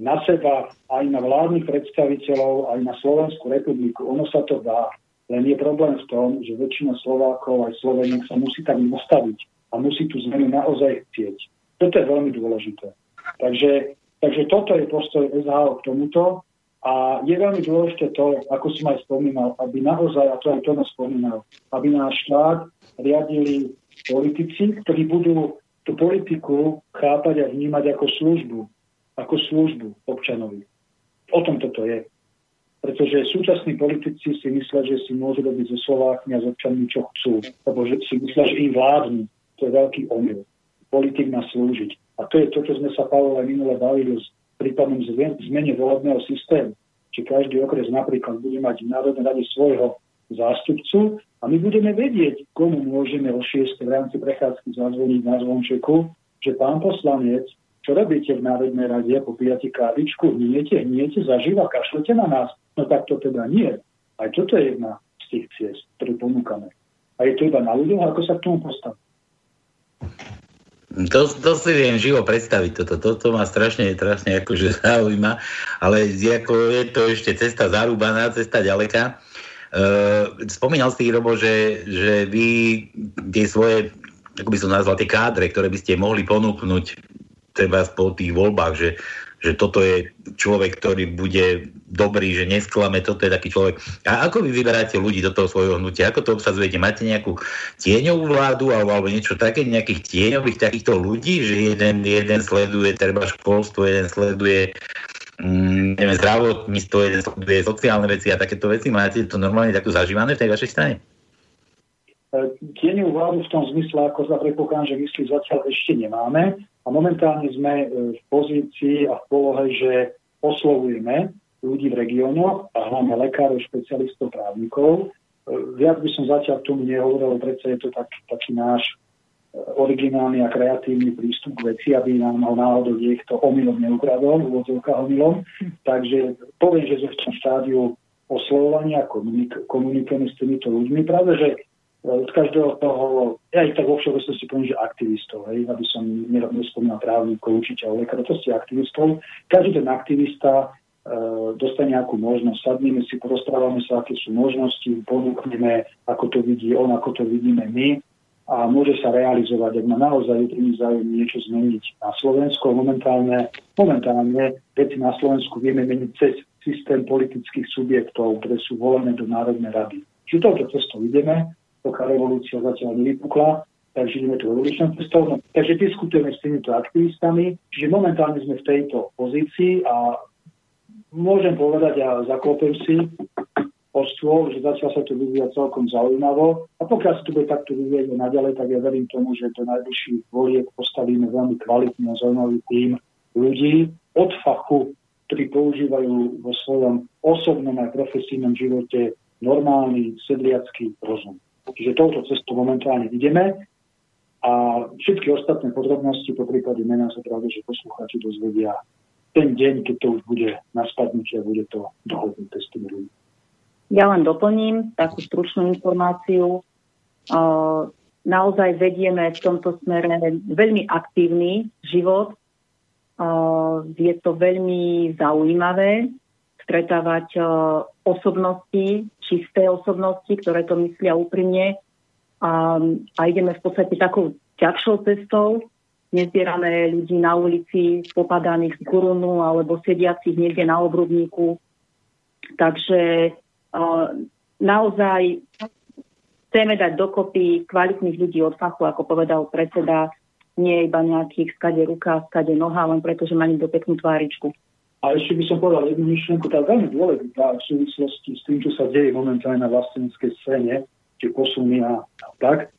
na seba, aj na vládnych predstaviteľov, aj na Slovenskú republiku. Ono sa to dá. Len je problém v tom, že väčšina Slovákov aj Sloveniek sa musí tak postaviť a musí tú zmenu naozaj chcieť. Toto je veľmi dôležité. Takže Takže toto je postoj SHO k tomuto a je veľmi dôležité to, ako som aj spomínal, aby naozaj, a to aj to spomínal, aby náš štát riadili politici, ktorí budú tú politiku chápať a vnímať ako službu, ako službu občanovi. O tom toto je. Pretože súčasní politici si myslia, že si môžu robiť so Slovákmi a s občanmi, čo chcú. Lebo že si myslia, že im vládnu. To je veľký omyl. Politik má slúžiť. A to je to, čo sme sa, Pavel, aj minule bavili s prípadnom zmene volebného systému. Či každý okres napríklad bude mať v Národnej rade svojho zástupcu a my budeme vedieť, komu môžeme o 6 v rámci prechádzky zazvoniť na zvončeku, že pán poslanec, čo robíte v Národnej rade, popíjate kávičku, hniete, hniete, zaživa, kašlete na nás. No tak to teda nie. Aj toto je jedna z tých ciest, ktorú ponúkame. A je to iba na ľuďoch, ako sa k tomu postaviť.
To, to si viem živo predstaviť, toto, toto ma strašne, strašne akože zaujíma, ale ako je to ešte cesta zarúbaná, cesta ďaleká. Uh, spomínal si, Robo, že, že vy tie svoje, ako by som nazval, tie kádre, ktoré by ste mohli ponúknuť treba po tých voľbách, že že toto je človek, ktorý bude dobrý, že nesklame, toto je taký človek. A ako vy vyberáte ľudí do toho svojho hnutia? Ako to obsadzujete? Máte nejakú tieňovú vládu alebo, alebo niečo také, nejakých tieňových takýchto ľudí, že jeden, jeden sleduje treba školstvo, jeden sleduje mm, neviem, zdravotníctvo, jeden sleduje sociálne veci a takéto veci. Máte to normálne takto zažívané v tej vašej strane?
Tieňovú vládu v tom zmysle, ako sa predpokladám, že myslí zatiaľ ešte nemáme. A momentálne sme e, v pozícii a v polohe, že oslovujeme ľudí v regiónoch a hlavne lekárov, špecialistov, právnikov. E, viac by som zatiaľ tomu nehovoril, predsa je to tak, taký náš e, originálny a kreatívny prístup k veci, aby nám ho náhodou niekto omylom neukradol, úvodzovka omylom. Takže poviem, že sme v tom štádiu oslovovania komunik- komunikujeme s týmito ľuďmi. Práve, že od každého toho, ja ich tak vo všeobecnosti poviem, že aktivistov, hej, aby som nespomínal právnikov, učiteľov, lekárov, to aktivistov. Každý ten aktivista e, dostane nejakú možnosť, sadneme si, porozprávame sa, aké sú možnosti, ponúkneme, ako to vidí on, ako to vidíme my a môže sa realizovať, ak má naozaj úprimný záujem niečo zmeniť na Slovensku. Momentálne, momentálne veci na Slovensku vieme meniť cez systém politických subjektov, ktoré sú volené do Národnej rady. Čiže touto cestou ideme pokiaľ revolúcia zatiaľ nevypukla, takže ideme tu revolučnou cestou. No, takže diskutujeme s týmito aktivistami, čiže momentálne sme v tejto pozícii a môžem povedať a zaklopem si o stôl, že zatiaľ sa to vyvíja celkom zaujímavo a pokiaľ sa to bude takto vyvíjať naďalej, tak ja verím tomu, že do najbližších voliek postavíme veľmi kvalitný a zaujímavý tým ľudí od fachu, ktorí používajú vo svojom osobnom a profesijnom živote normálny sedliacký rozum. Čiže touto cestou momentálne ideme a všetky ostatné podrobnosti, po prípade mena sa pravde, že poslucháči dozvedia ten deň, keď to už bude na spadnutie a bude to dohodnuté s tými ľuďmi.
Ja len doplním takú stručnú informáciu. Naozaj vedieme v tomto smere veľmi aktívny život. Je to veľmi zaujímavé stretávať osobnosti, čisté osobnosti, ktoré to myslia úprimne a, a ideme v podstate takou ťažšou cestou, nezbierané ľudí na ulici, popadaných z gurunu alebo sediacich niekde na obrubníku. Takže uh, naozaj chceme dať dokopy kvalitných ľudí od fachu, ako povedal predseda, nie iba nejakých skade ruka, skade noha, len preto, že má niekto peknú tváričku.
A ešte by som povedal jednu myšlienku, tá veľmi dôležitá v súvislosti s tým, čo sa deje momentálne na vlastníckej scéne, tie posuny a, tak.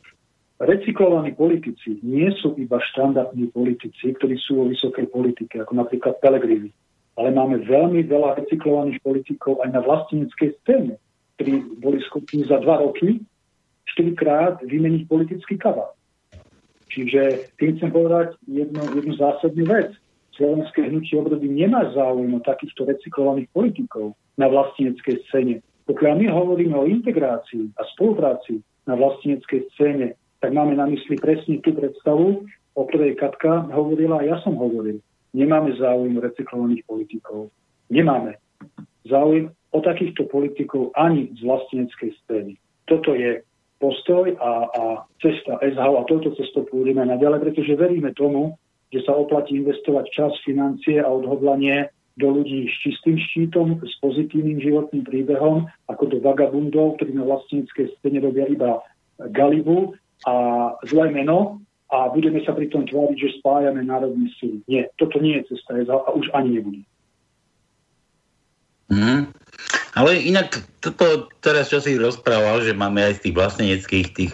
Recyklovaní politici nie sú iba štandardní politici, ktorí sú vo vysokej politike, ako napríklad Pelegrini. Ale máme veľmi veľa recyklovaných politikov aj na vlastníckej scéne, ktorí boli schopní za dva roky štyrikrát vymeniť politický kabát. Čiže tým chcem povedať jednu, jednu zásadnú vec. Slovenské hnutie obrody nemá záujem o takýchto recyklovaných politikov na vlastníckej scéne. Pokiaľ my hovoríme o integrácii a spolupráci na vlastníckej scéne, tak máme na mysli presne tú predstavu, o ktorej Katka hovorila a ja som hovoril. Nemáme záujem recyklovaných politikov. Nemáme záujem o takýchto politikov ani z vlastneckej scény. Toto je postoj a, a cesta SH a touto cestou pôjdeme naďalej, pretože veríme tomu, že sa oplatí investovať čas, financie a odhodlanie do ľudí s čistým štítom, s pozitívnym životným príbehom, ako do vagabundov, ktorí na vlastníckej scéne robia iba galibu a zlé meno a budeme sa pri tom tváriť, že spájame národné síly. Nie, toto nie je cesta a už ani nebude.
Mm. Ale inak toto teraz, čo si rozprával, že máme aj z tých vlastneneckých tých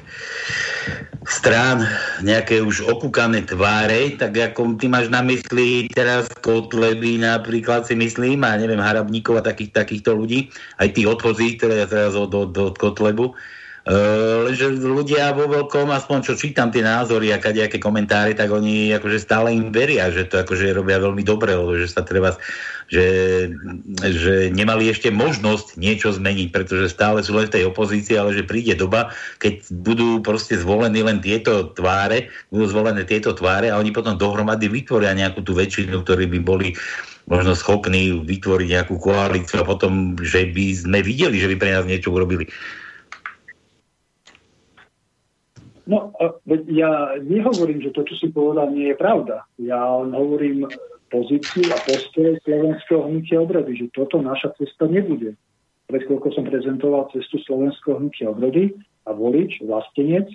strán nejaké už okúkané tváre, tak ako ty máš na mysli teraz Kotleby napríklad si myslím, a neviem, Harabníkov a takých, takýchto ľudí, aj tých odchozí, ktoré ja teraz od, od, od Kotlebu, Uh, že ľudia vo veľkom, aspoň čo čítam tie názory a nejaké komentáre, tak oni akože stále im veria, že to akože robia veľmi dobre, že sa treba, že, že nemali ešte možnosť niečo zmeniť, pretože stále sú len v tej opozícii, ale že príde doba, keď budú proste zvolení len tieto tváre, budú zvolené tieto tváre a oni potom dohromady vytvoria nejakú tú väčšinu, ktorí by boli možno schopní vytvoriť nejakú koalíciu a potom, že by sme videli, že by pre nás niečo urobili.
No, ja nehovorím, že to, čo si povedal, nie je pravda. Ja hovorím pozíciu a postoj slovenského hnutia obrody, že toto naša cesta nebude. Pred chvíľkou som prezentoval cestu slovenského hnutia obrody a volič, vlastenec,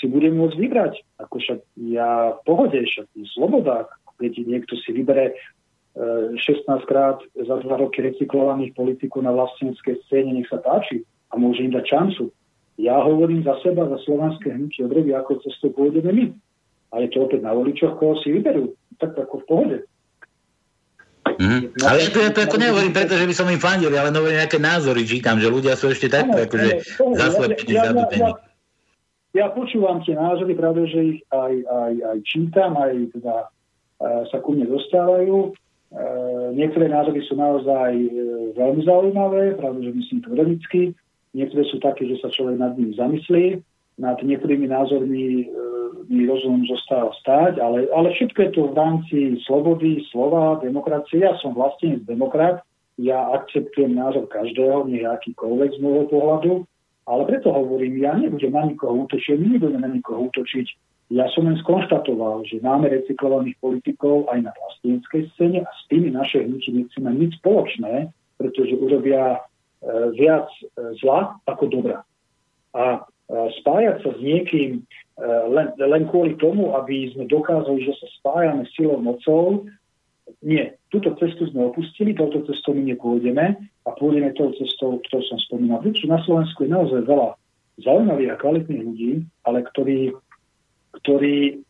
si bude môcť vybrať. Ako však ja v pohode, však je sloboda, keď niekto si vybere 16 e, krát za dva roky recyklovaných politikov na vlasteneckej scéne, nech sa páči a môže im dať šancu. Ja hovorím za seba, za slovenské hnutie obrody, ako cestou pôjdeme my. A je to opäť na voličoch, koho si vyberú. Tak ako v pohode.
Mm. Ale ja to, ja to ako nehovorím, pretože by som im fandil, ale hovorím nejaké názory, čítam, že ľudia sú ešte takto, akože zaslepení, ja, ja, ja,
ja počúvam tie názory, pravda, že ich aj, aj, aj čítam, aj teda uh, sa ku mne dostávajú. Uh, niektoré názory sú naozaj uh, veľmi zaujímavé, pravda, že myslím to ironicky. Niektoré sú také, že sa človek nad nimi zamyslí, nad niektorými názormi e, mi rozum zostáva stáť, ale, ale všetko je to v rámci slobody, slova, demokracie. Ja som vlastne demokrat, ja akceptujem názor každého, nejakýkoľvek z môjho pohľadu, ale preto hovorím, ja nebudem na nikoho útočiť, my nebudeme na nikoho útočiť. Ja som len skonštatoval, že máme recyklovaných politikov aj na vlastníckej scéne a s tými naše hnutie nechceme nič spoločné, pretože urobia E, viac e, zla ako dobra. A e, spájať sa s niekým len, len kvôli tomu, aby sme dokázali, že sa spájame silou mocou, nie. Túto cestu sme opustili, touto cestou my nepôjdeme a pôjdeme tou cestou, ktorú som spomínal. Prečo na Slovensku je naozaj veľa zaujímavých a kvalitných ľudí, ale ktorí, ktorí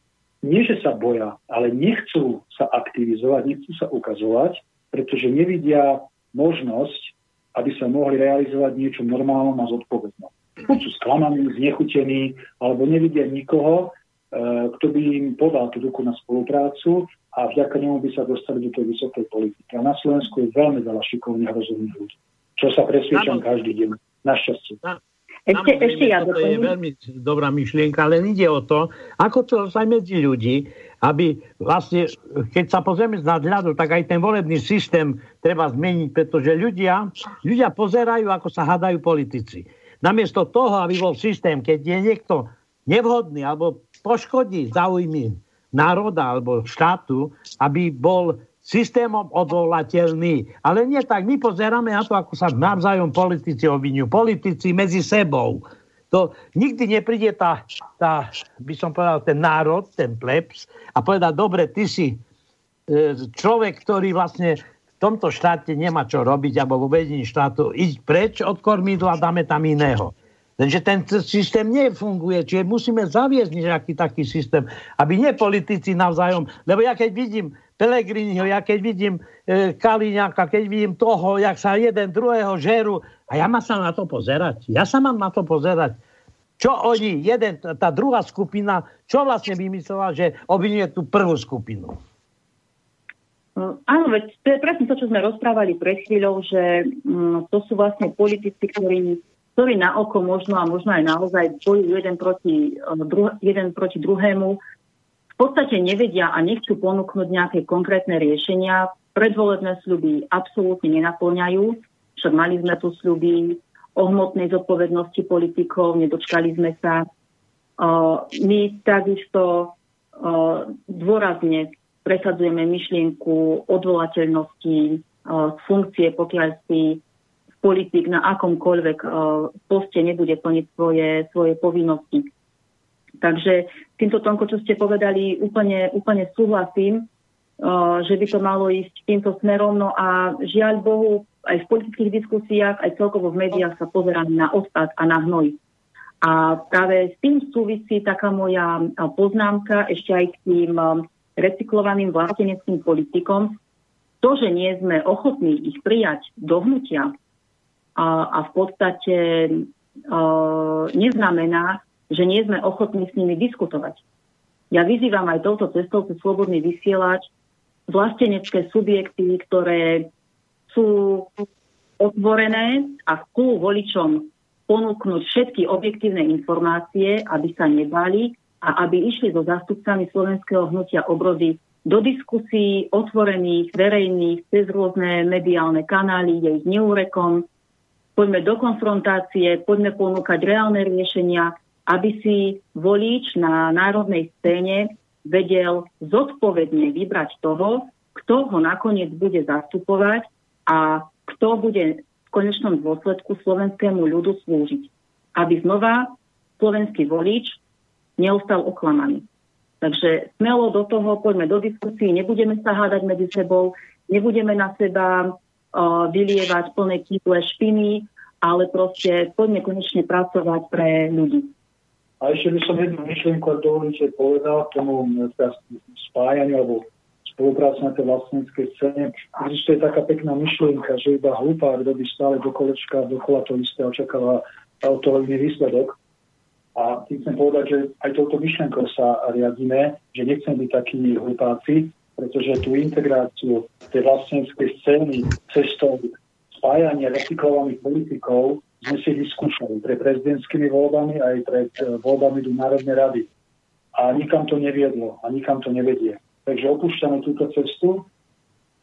nie, že sa boja, ale nechcú sa aktivizovať, nechcú sa ukazovať, pretože nevidia možnosť aby sa mohli realizovať niečo normálnom a zodpovednom. Buď sú sklamaní, znechutení, alebo nevidia nikoho, e, kto by im podal tú ruku na spoluprácu a vďaka nemu by sa dostali do tej vysokej politiky. A na Slovensku je veľmi veľa šikovných a rozumných ľudí, čo sa presviečam každý deň. Našťastie.
Ešte, ešte ja to je veľmi dobrá myšlienka, len ide o to, ako to aj medzi ľudí, aby vlastne, keď sa pozrieme z nadhľadu, tak aj ten volebný systém treba zmeniť, pretože ľudia, ľudia pozerajú, ako sa hadajú politici. Namiesto toho, aby bol systém, keď je niekto nevhodný alebo poškodí záujmy národa alebo štátu, aby bol systémom odvolateľný. Ale nie tak, my pozeráme na to, ako sa navzájom politici obvinujú. Politici medzi sebou. To nikdy nepríde tá, tá, by som povedal, ten národ, ten plebs a povedať, dobre, ty si e, človek, ktorý vlastne tomto štáte nemá čo robiť, alebo vo vedení štátu, ísť preč od kormidla, dáme tam iného. Lenže ten systém nefunguje, čiže musíme zaviesť nejaký taký systém, aby nie politici navzájom, lebo ja keď vidím Pelegriniho, ja keď vidím e, Kaliňáka, keď vidím toho, jak sa jeden druhého žeru, a ja mám sa na to pozerať. Ja sa mám na to pozerať. Čo oni, jeden, tá druhá skupina, čo vlastne vymyslela, že obvinuje tú prvú skupinu?
No, áno, veď to je presne to, čo sme rozprávali pred chvíľou, že mm, to sú vlastne politici, ktorí ktorí na oko možno a možno aj naozaj bojujú jeden proti, eh, dru- jeden proti druhému, v podstate nevedia a nechcú ponúknuť nejaké konkrétne riešenia. Predvolebné sľuby absolútne nenaplňajú, však mali sme tu sľuby o hmotnej zodpovednosti politikov, nedočkali sme sa. Uh, my takisto uh, dôrazne presadzujeme myšlienku odvolateľnosti uh, funkcie, pokiaľ si politik na akomkoľvek uh, poste nebude plniť svoje, svoje povinnosti. Takže týmto tomko, čo ste povedali, úplne, úplne súhlasím, uh, že by to malo ísť týmto smerom. No a žiaľ Bohu, aj v politických diskusiách, aj celkovo v médiách sa pozerám na odpad a na hnoj. A práve s tým súvisí taká moja poznámka ešte aj k tým recyklovaným vlasteneckým politikom. To, že nie sme ochotní ich prijať do hnutia, a, a v podstate uh, neznamená, že nie sme ochotní s nimi diskutovať. Ja vyzývam aj touto cestou cez slobodný vysielač vlastenecké subjekty, ktoré sú otvorené a chcú voličom ponúknuť všetky objektívne informácie, aby sa nebali a aby išli so zástupcami slovenského hnutia obrody do diskusí otvorených, verejných, cez rôzne mediálne kanály, je ich neúrekom, poďme do konfrontácie, poďme ponúkať reálne riešenia, aby si volič na národnej scéne vedel zodpovedne vybrať toho, kto ho nakoniec bude zastupovať a kto bude v konečnom dôsledku slovenskému ľudu slúžiť. Aby znova slovenský volič neostal oklamaný. Takže smelo do toho, poďme do diskusí, nebudeme sa hádať medzi sebou, nebudeme na seba vylievať plné kýble špiny, ale proste poďme konečne pracovať pre ľudí.
A ešte by som jednu myšlienku, ak dovolíte, povedal k tomu spájaniu alebo spolupráci na tej vlastníckej scéne. Existuje taká pekná myšlienka, že iba hlupá, kto by stále do kolečka, dokola to isté očakáva od toho iný výsledok. A tým chcem povedať, že aj touto myšlienkou sa riadíme, že nechcem byť takí hlupáci, pretože tú integráciu tej vlastníckej scény cestou spájania recyklovaných politikov sme si vyskúšali pred prezidentskými voľbami aj pred e, voľbami do Národnej rady. A nikam to neviedlo a nikam to nevedie. Takže opúšťame túto cestu,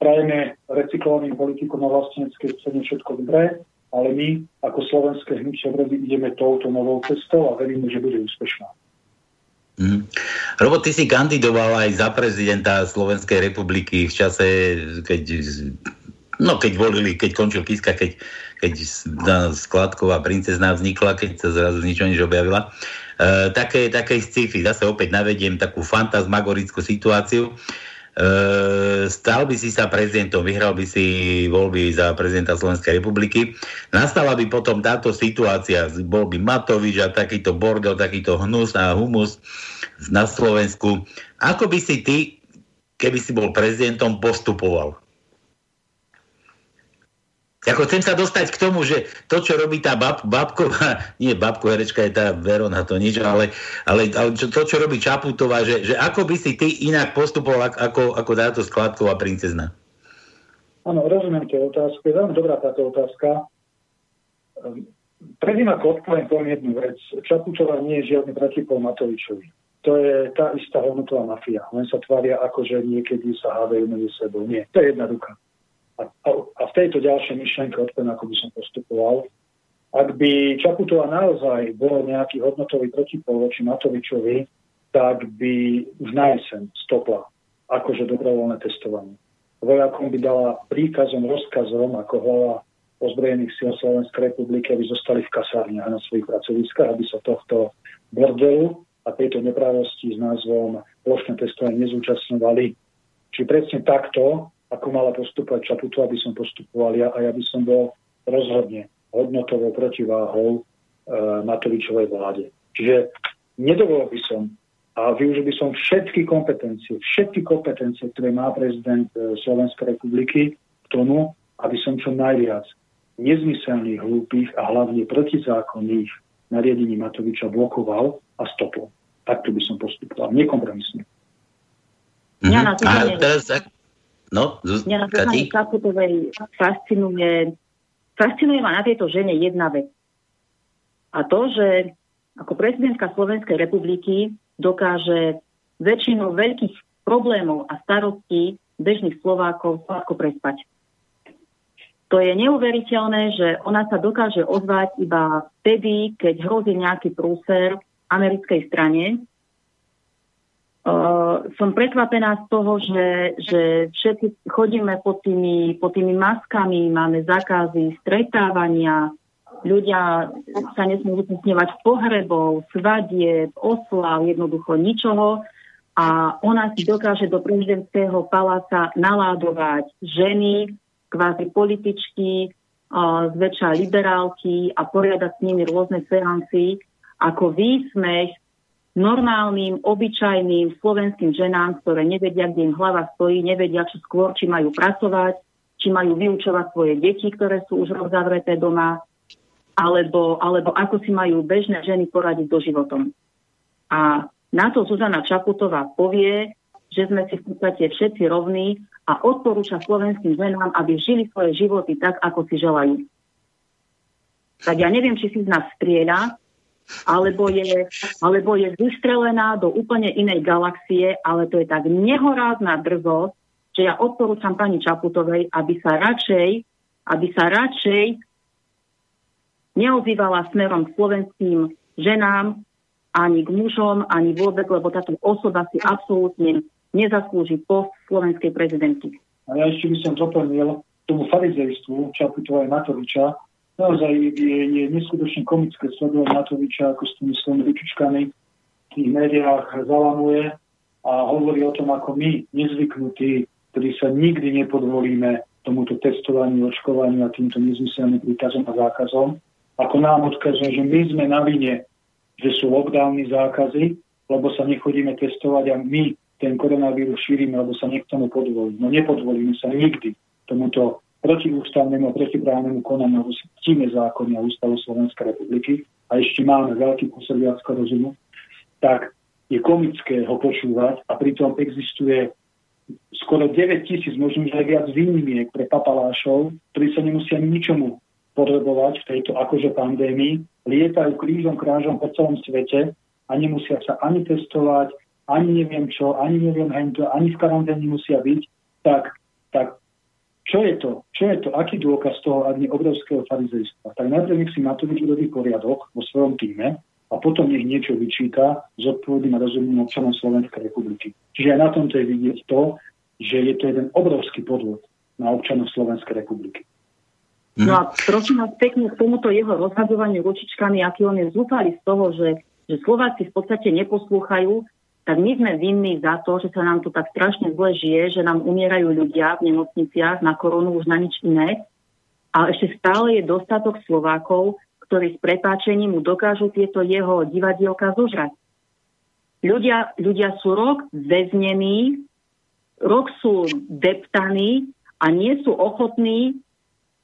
prajeme recyklovaným politikom na vlastneckej scéne všetko dobré, ale my ako slovenské hnutie obrody ideme touto novou cestou a veríme, že bude úspešná.
Mm. Robo, ty si kandidoval aj za prezidenta Slovenskej republiky v čase, keď, no, keď volili, keď končil Kiska, keď, keď skladková princezná vznikla, keď sa zrazu ničo nič objavila. E, také, také sci-fi, zase opäť navediem takú fantasmagorickú situáciu. Stal by si sa prezidentom, vyhral by si voľby za prezidenta Slovenskej republiky. Nastala by potom táto situácia, bol by Matovič a takýto bordel, takýto hnus a humus na Slovensku. Ako by si ty, keby si bol prezidentom, postupoval? Ako chcem sa dostať k tomu, že to, čo robí tá bab, babková, nie babko herečka je tá Verona, to nič, ale, ale, ale to, čo robí Čaputová, že, že ako by si ty inak postupoval ako, ako táto skladková princezna?
Áno, rozumiem tie otázky. Veľmi dobrá táto otázka. Ehm, predtým ako odpoviem, poviem jednu vec. Čaputová nie je žiadny protipol Matovičovi. To je tá istá hodnotová mafia. Len sa tvária ako, že niekedy sa hádajú medzi sebou. Nie, to je jedna ruka. A, a, a v tejto ďalšej myšlenke odpoviem, ako by som postupoval. Ak by Čaputová naozaj bol nejaký hodnotový protipol voči Matovičovi, tak by už na jeseň stopla akože dobrovoľné testovanie. Vojakom by dala príkazom, rozkazom ako hlava ozbrojených síl Slovenskej republiky, aby zostali v kasárniach na svojich pracoviskách, aby sa tohto bordelu a tejto nepravosti s názvom plošné testovanie nezúčastňovali. Či presne takto, ako mala postupovať Čaputu, aby som postupoval ja a ja by som bol rozhodne hodnotovou protiváhou e, Matovičovej vláde. Čiže nedovolil by som a využil by som všetky kompetencie, všetky kompetencie, ktoré má prezident e, Slovenskej republiky k tomu, aby som čo najviac nezmyselných, hlúpých a hlavne protizákonných nariadení Matoviča blokoval a stopol. Takto by som postupoval, nekompromisne.
Mňa na to a teraz, no, Mňa na Kaputovej fascinuje, fascinuje ma na tejto žene jedna vec. A to, že ako prezidentka Slovenskej republiky dokáže väčšinu veľkých problémov a starostí bežných Slovákov Slováko prespať. To je neuveriteľné, že ona sa dokáže ozvať iba vtedy, keď hrozí nejaký prúser americkej strane. Uh, som prekvapená z toho, že, že všetci chodíme pod tými, pod tými maskami, máme zákazy stretávania, ľudia sa nesmú zúčastňovať pohrebov, svadieb, oslav, jednoducho ničoho. A ona si dokáže do prezidentského paláca naládovať ženy, kvázi političky, zväčša liberálky a poriadať s nimi rôzne seancy ako výsmech normálnym, obyčajným slovenským ženám, ktoré nevedia, kde im hlava stojí, nevedia, čo skôr, či majú pracovať, či majú vyučovať svoje deti, ktoré sú už rok zavreté doma, alebo, alebo ako si majú bežné ženy poradiť so životom. A na to Zuzana Čaputová povie, že sme si v podstate všetci rovní a odporúča slovenským ženám, aby žili svoje životy tak, ako si želajú. Tak ja neviem, či si z nás strieľa, alebo je, alebo je vystrelená do úplne inej galaxie, ale to je tak nehorázna drzosť, že ja odporúčam pani Čaputovej, aby sa radšej, aby sa radšej neozývala smerom k slovenským ženám, ani k mužom, ani vôbec, lebo táto osoba si absolútne nezaslúži post slovenskej prezidentky.
A ja ešte by som doplnil tomu farizejstvu Čaputova a Matoviča. Naozaj je, je neskutočne komické sledovať Matoviča, ako s tými svojimi vyčičkami v tých médiách zalamuje a hovorí o tom, ako my, nezvyknutí, ktorí sa nikdy nepodvolíme tomuto testovaniu, očkovaniu a týmto nezmyselným príkazom a zákazom, ako nám odkazuje, že my sme na vine, že sú lockdowny, zákazy, lebo sa nechodíme testovať a my ten koronavírus šírime, lebo sa niekto tomu podvolí. No nepodvolíme sa nikdy tomuto protiústavnému a protiprávnemu konaniu, si ctíme zákony a ústavu Slovenskej republiky a ešte máme veľký kusok viacko rozumu, tak je komické ho počúvať a pritom existuje skoro 9 tisíc, možno aj viac výnimiek pre papalášov, ktorí sa nemusia ničomu potrebovať v tejto akože pandémii, lietajú krížom krážom po celom svete a nemusia sa ani testovať, ani neviem čo, ani neviem hento, ani v karanténe musia byť, tak, tak čo je to? Čo je to? Aký dôkaz toho, ak nie obrovského farizejstva? Tak najprv nech si Matovič urobí poriadok vo svojom týme a potom nech niečo vyčíta s odpovedným a rozumným občanom Slovenskej republiky. Čiže aj na tomto je vidieť to, že je to jeden obrovský podvod na občanov Slovenskej republiky.
Mm. No a prosím vás pekne k tomuto jeho rozhadzovaniu ručičkami, aký on je zúfalý z toho, že, že Slováci v podstate neposlúchajú, tak my sme vinní za to, že sa nám tu tak strašne zle žije, že nám umierajú ľudia v nemocniciach na koronu už na nič iné. A ešte stále je dostatok Slovákov, ktorí s prepáčením mu dokážu tieto jeho divadielka zožrať. Ľudia, ľudia sú rok väznení, rok sú deptaní a nie sú ochotní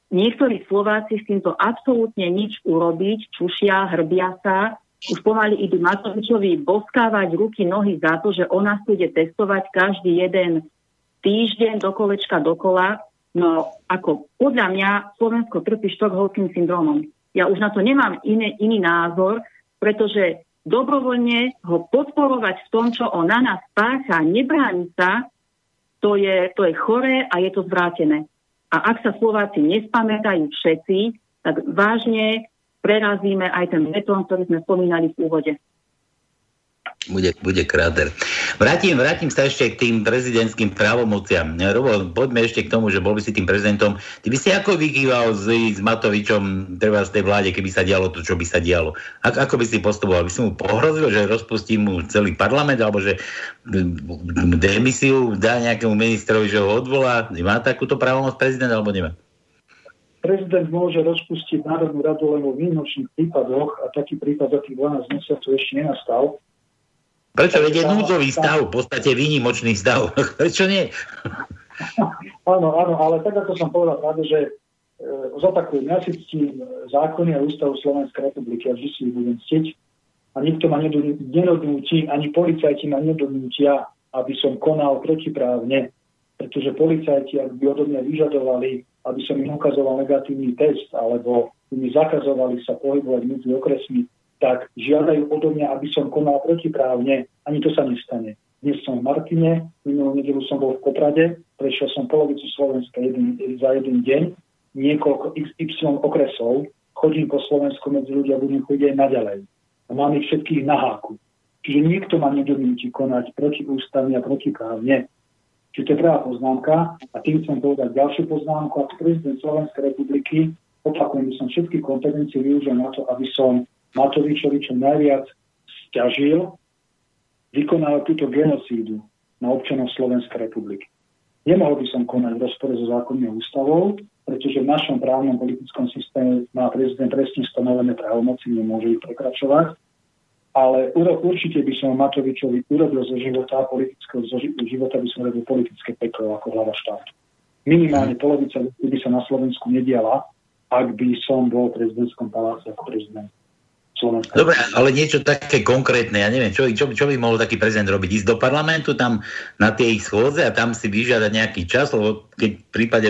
Niektorí Slováci s týmto absolútne nič urobiť, čušia, hrbia sa, už pomaly idú Matovičovi boskávať ruky, nohy za to, že ona bude testovať každý jeden týždeň do kolečka dokola. No ako podľa mňa Slovensko trpí štokholským syndromom. Ja už na to nemám iný, iný názor, pretože dobrovoľne ho podporovať v tom, čo on na nás pácha, nebráni sa, to je, to je choré a je to zvrátené. A ak sa Slováci nespamätajú všetci, tak vážne prerazíme aj ten betón, ktorý sme spomínali v úvode.
Bude, bude kráter. Vrátim, vrátim sa ešte k tým prezidentským právomociam. Robo, poďme ešte k tomu, že bol by si tým prezidentom. Ty by si ako vykýval s, s Matovičom treba z tej vláde, keby sa dialo to, čo by sa dialo? A, ako by si postupoval? By si mu pohrozil, že rozpustí mu celý parlament, alebo že demisiu dá nejakému ministrovi, že ho odvolá? Má takúto právomoc prezident, alebo nemá?
Prezident môže rozpustiť Národnú radu len vo výnimočných prípadoch a taký prípad za tých 12 mesiacov ešte nenastal.
Prečo? Veď je núdzový stav, v podstate výnimočný stav. Prečo nie?
áno, áno, ale tak ako som povedal práve, že e, zopakujem, ja si ctím zákony a ústavu Slovenskej republiky a vždy si ich budem ctiť a nikto ma nenodnúti, ani policajti ma nedonútia, aby som konal protiprávne, pretože policajti, ak by odo mňa vyžadovali, aby som im ukazoval negatívny test, alebo mi zakazovali sa pohybovať medzi okresmi, tak žiadajú odo mňa, aby som konal protiprávne. Ani to sa nestane. Dnes som v Martine, minulú nedelu som bol v Poprade, prešiel som polovicu Slovenska jeden, za jeden deň, niekoľko XY okresov, chodím po Slovensku medzi ľudia, budem chodiť aj naďalej. A mám ich všetkých na háku. Čiže nikto ma nedonúti konať protiústavne a protiprávne. Čiže to je prvá poznámka. A tým chcem povedať ďalšiu poznámku. Ako prezident Slovenskej republiky opakujem, by som všetky kompetencie využil na to, aby som Matovičovi čo najviac stiažil, vykonal túto genocídu na občanov Slovenskej republiky. Nemohol by som konať v rozpore so zákonnou ústavou, pretože v našom právnom politickom systéme má prezident presne stanovené právomoci, nemôže ich prekračovať. Ale určite by som Matovičovi urobil zo života politického zo života by som urobil politické peklo ako hlava štátu. Minimálne polovica by sa na Slovensku nediala, ak by som bol v prezidentskom paláci ako prezident.
Slovenska. Dobre, ale niečo také konkrétne, ja neviem, čo, čo, čo by mohol taký prezident robiť? Ísť do parlamentu tam na tie ich schôdze a tam si vyžiadať nejaký čas, lebo keď v prípade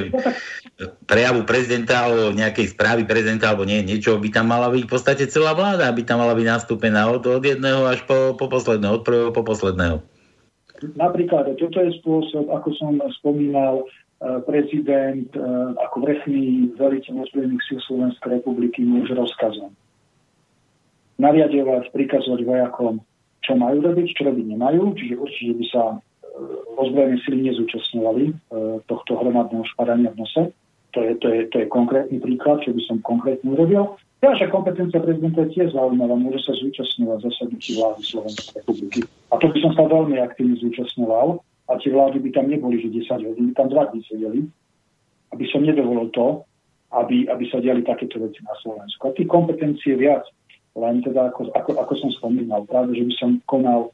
prejavu prezidenta alebo nejakej správy prezidenta alebo nie, niečo by tam mala byť v podstate celá vláda, aby tam mala byť nastúpená od, od jedného až po, po posledného, od prvého po posledného.
Napríklad, toto je spôsob, ako som spomínal, eh, prezident eh, ako vrchný veliteľ ozbrojených síl Slovenskej republiky môže rozkazom nariadovať, prikazovať vojakom, čo majú robiť, čo robiť nemajú, čiže určite by sa e, ozbrojené sily nezúčastňovali e, tohto hromadného špadania v nose. To je, to, je, to je konkrétny príklad, čo by som konkrétne urobil. Ďalšia kompetencia prezidenta je tiež zaujímavá, môže sa zúčastňovať zasadnutí vlády Slovenskej republiky. A to by som sa veľmi aktívne zúčastňoval a tie vlády by tam neboli, že 10 hodín, by tam dva dní sedeli, aby som nedovolil to, aby, aby sa diali takéto veci na Slovensku. A tých kompetencií je viac. Len teda, ako, ako, ako som spomínal, práve, že by som konal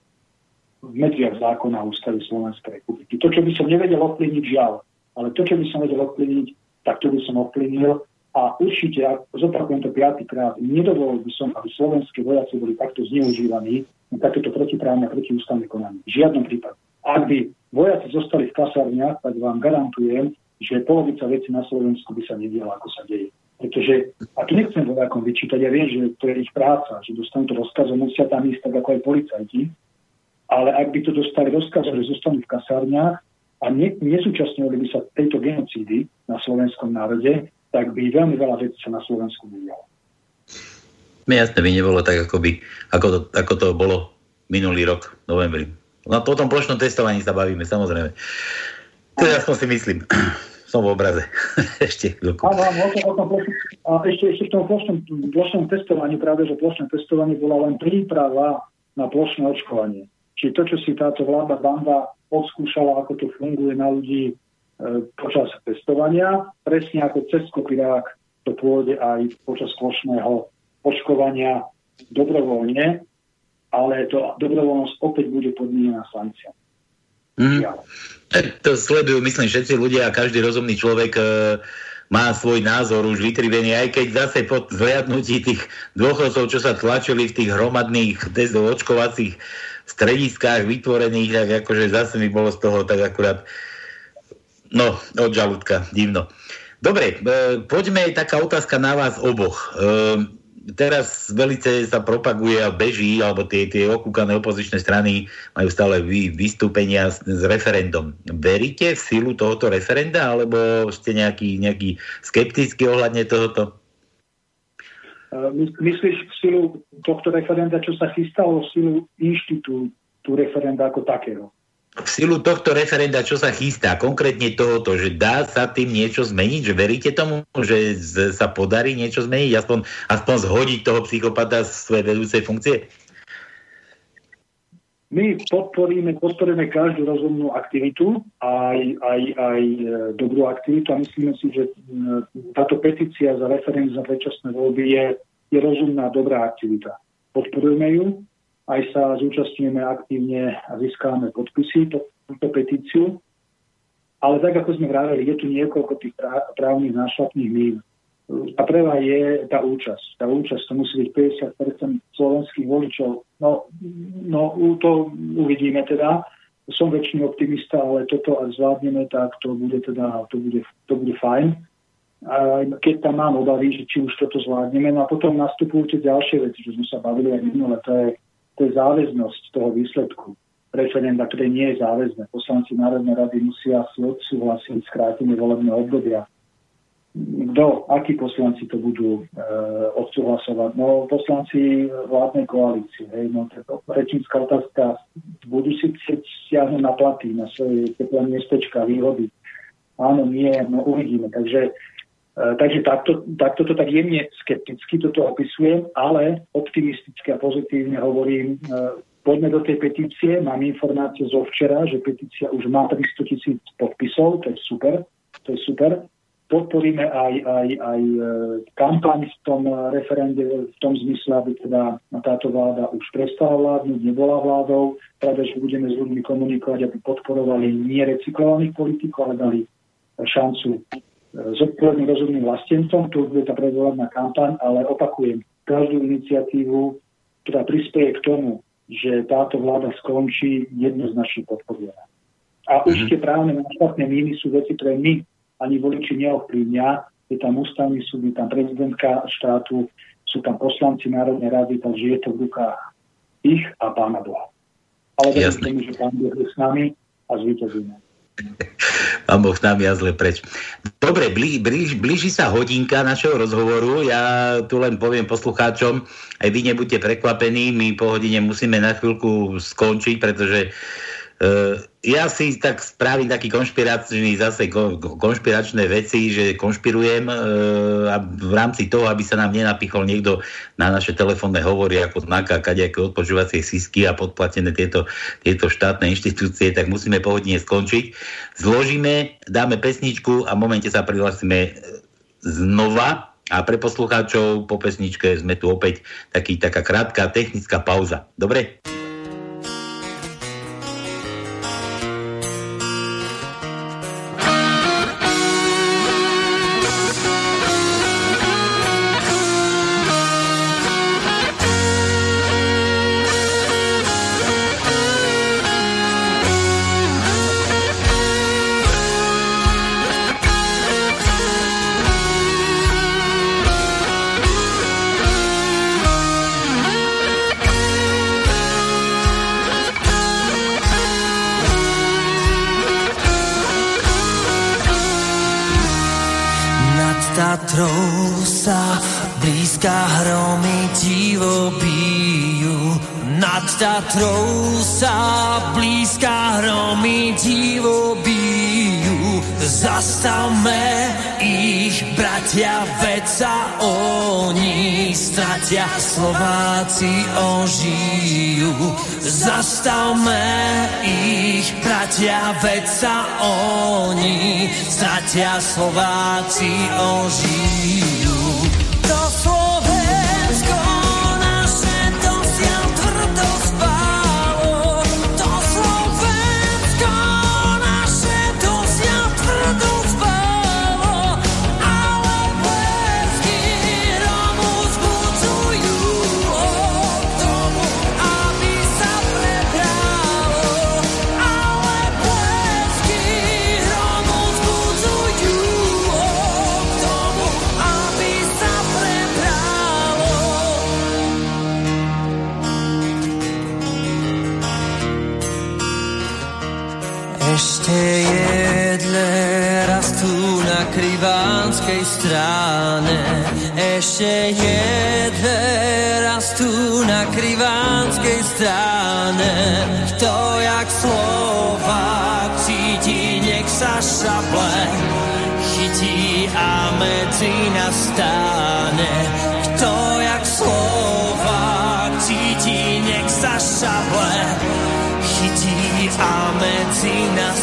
v medziach zákona ústavy Slovenskej republiky. To, čo by som nevedel ovplyvniť, žiaľ, ale to, čo by som vedel ovplyvniť, tak to by som ovplyvnil a určite, ak zopakujem to piatýkrát, nedovolil by som, aby slovenské vojaci boli takto zneužívaní na takéto protiprávne protiústavné konanie. V žiadnom prípade. Ak by vojaci zostali v kasárniach, tak vám garantujem, že polovica veci na Slovensku by sa nediela, ako sa deje. Pretože, a tu nechcem vojakom vyčítať, ja viem, že to je ich práca, že dostanú to rozkazom, musia tam ísť tak ako aj policajti, ale ak by to dostali rozkazom, že zostanú v kasárniach a ne, by sa tejto genocídy na slovenskom národe, tak by veľmi veľa vecí sa na Slovensku udialo.
Jasne by nebolo tak, ako, by, ako, to, ako to bolo minulý rok, novembri. No po tom plošnom testovaní sa bavíme, samozrejme. To ja si myslím som v obraze. ešte chvíľku.
Áno, o a ešte, ešte v tom plošnom, plošnom testovaní, práve, že plošné testovanie bola len príprava na plošné očkovanie. Čiže to, čo si táto vláda banda odskúšala, ako to funguje na ľudí e, počas testovania, presne ako cez kopirák to pôjde aj počas plošného očkovania dobrovoľne, ale to dobrovoľnosť opäť bude podmienená sankciami.
Mm. To sledujú, myslím, všetci ľudia a každý rozumný človek e, má svoj názor už vytrivený, aj keď zase po zhliadnutí tých dôchodcov, čo sa tlačili v tých hromadných testov očkovacích strediskách vytvorených, tak akože zase mi bolo z toho tak akurát no, od žalúdka, divno. Dobre, e, poďme, taká otázka na vás oboch. E, teraz velice sa propaguje a beží, alebo tie, tie okúkané opozičné strany majú stále vy, vystúpenia s, s referendum. Veríte v silu tohoto referenda, alebo ste nejaký, nejaký skeptický ohľadne tohoto?
Myslíš v silu tohto referenda, čo sa chystalo, v silu inštitútu referenda ako takého?
v silu tohto referenda, čo sa chystá, konkrétne tohoto, že dá sa tým niečo zmeniť, že veríte tomu, že sa podarí niečo zmeniť, aspoň, aspoň zhodiť toho psychopata z svojej vedúcej funkcie?
My podporíme, podporíme každú rozumnú aktivitu, aj, aj, aj e, dobrú aktivitu a myslíme si, že táto petícia za referendum za predčasné voľby je, je rozumná, dobrá aktivita. Podporujeme ju, aj sa zúčastňujeme aktívne a získame podpisy po túto petíciu. Ale tak, ako sme vraveli, je tu niekoľko tých právnych nášlapných mín. A prvá je tá účasť. Tá účasť to musí byť 50% slovenských voličov. No, no to uvidíme teda. Som väčšiný optimista, ale toto, ak zvládneme, tak to bude teda, to bude, to bude fajn. A keď tam mám obavy, že či už toto zvládneme. No a potom nastupujú tie ďalšie veci, čo sme sa bavili aj minule. To je to je záväznosť toho výsledku referenda, ktoré nie je záväzné. Poslanci Národnej rady musia si odsúhlasiť skrátenie volebného obdobia. Kto, akí poslanci to budú e, odsúhlasovať? No poslanci vládnej koalície. Hej, no, rečnícka otázka, budú si chcieť stiahnuť na platy, na svoje teplé miestečka, výhody. Áno, nie, no uvidíme. Takže E, takže takto, takto to tak jemne skepticky toto opisujem, ale optimisticky a pozitívne hovorím, e, poďme do tej petície, mám informácie zo včera, že petícia už má 300 tisíc podpisov, to je super, to je super. Podporíme aj, aj, aj e, kampaň v tom referende v tom zmysle, aby teda táto vláda už prestala vládnuť, nebola vládou, práve, že budeme s ľuďmi komunikovať, aby podporovali nerecyklovaných politikov, ale dali šancu zodpovedným rozumným vlastencom, tu bude tá predvolebná kampaň, ale opakujem, každú iniciatívu, ktorá prispieje k tomu, že táto vláda skončí, jednoznačne podporujeme. A už mm-hmm. tie právne náštatné míny sú veci, ktoré my ani voliči neovplyvňa. Je tam ústavný súd, je tam prezidentka štátu, sú tam poslanci Národnej rady, takže je to v rukách ich a pána Boha. Ale verím že pán Boh je s nami a zvýťazíme.
Pán Boh nám zle preč. Dobre, blí, blíž, blíži sa hodinka našeho rozhovoru. Ja tu len poviem poslucháčom, aj vy nebuďte prekvapení, my po hodine musíme na chvíľku skončiť, pretože uh, ja si tak spravím taký konšpiračný zase konšpiračné veci, že konšpirujem e, a v rámci toho, aby sa nám nenapichol niekto na naše telefónne hovory ako znáka kadejaké odpočúvacie sísky a podplatené tieto, tieto štátne inštitúcie, tak musíme pohodne skončiť. Zložíme, dáme pesničku a v momente sa prihlásime znova a pre poslucháčov po pesničke sme tu opäť taký, taká krátka technická pauza. Dobre?
Tatrou sa blízka hromy divo bijú. Zastavme ich, bratia, veď sa oni stratia, Slováci ožijú. Zastavme ich, bratia, veď sa oni stratia, Slováci ožijú. Ešte jeden raz tu na krivánskej strane. Kto jak slova cíti, nech sa šaple chytí a medzi nás. Kto jak slova cíti, nech sa šaple chytí a medzi nás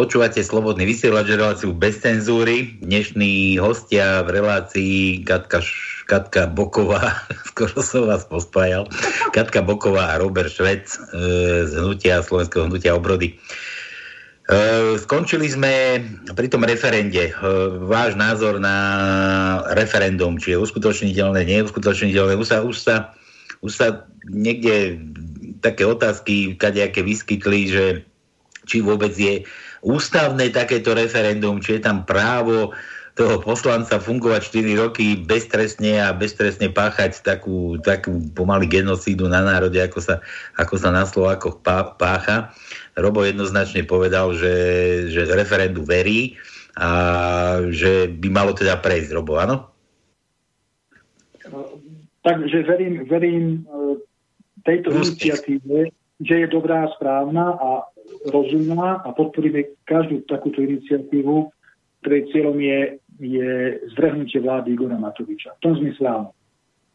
počúvate Slobodný vysielač, reláciu bez cenzúry. Dnešní hostia v relácii Katka, Katka Boková, skoro som vás pospájal, Katka Boková a Robert Švec e, z hnutia, Slovenského hnutia obrody. E, skončili sme pri tom referende. E, váš názor na referendum, či je uskutočniteľné, neuskutočniteľné. Už sa, už sa, už sa niekde také otázky kadejaké vyskytli, že či vôbec je ústavné takéto referendum, či je tam právo toho poslanca fungovať 4 roky beztrestne a beztrestne páchať takú, takú pomaly genocídu na národe, ako sa, ako sa na Slovákoch pácha. Robo jednoznačne povedal, že, že referendu verí a že by malo teda prejsť. Robo, áno?
Takže verím, verím e, tejto iniciatíve, že je dobrá a správna a rozumná a podporíme každú takúto iniciatívu, ktorej cieľom je, je zdrhnutie vlády Igora Matoviča. V tom zmysle áno.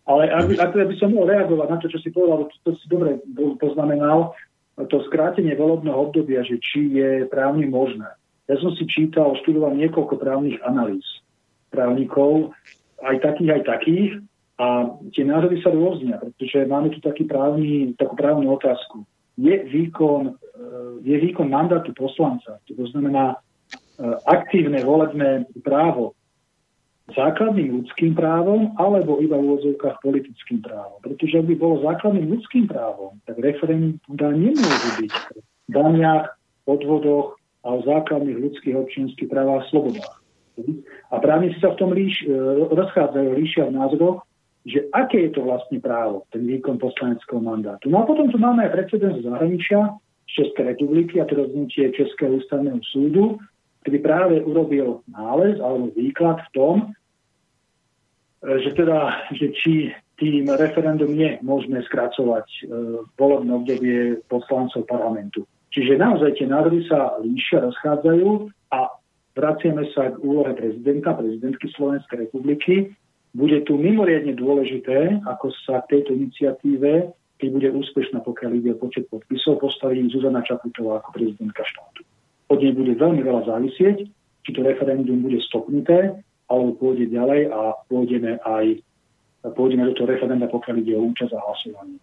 Ale ak, ak teda by som mohol reagovať na to, čo si povedal, to, to si dobre poznamenal, to skrátenie volebného obdobia, že či je právne možné. Ja som si čítal, študoval niekoľko právnych analýz právnikov, aj takých, aj takých, a tie názory sa rôznia, pretože máme tu taký právny, takú právnu otázku. Je výkon je výkon mandátu poslanca, to znamená e, aktívne volebné právo základným ľudským právom alebo iba v úvodzovkách politickým právom. Pretože ak by bolo základným ľudským právom, tak referenda nemôže byť v daniach, odvodoch a o základných ľudských občianských právach a slobodách. A právnici sa v tom líš, e, rozchádzajú, líšia v názoroch, že aké je to vlastne právo, ten výkon poslaneckého mandátu. No a potom tu máme aj precedens z zahraničia, Českej republiky a to rozhodnutie Českého ústavného súdu, kedy práve urobil nález alebo výklad v tom, že teda, že či tým referendum je možné skracovať e, volebné obdobie poslancov parlamentu. Čiže naozaj tie názory sa líšia, rozchádzajú a vraciame sa k úlohe prezidenta, prezidentky Slovenskej republiky. Bude tu mimoriadne dôležité, ako sa k tejto iniciatíve keď bude úspešná, pokiaľ ide o počet podpisov, postaví Zuzana Čaputová ako prezidentka štátu. Od nej bude veľmi veľa závisieť, či to referendum bude stopnuté, alebo pôjde ďalej a pôjdeme aj pôjdeme do toho referenda, pokiaľ ide o účasť a hlasovanie.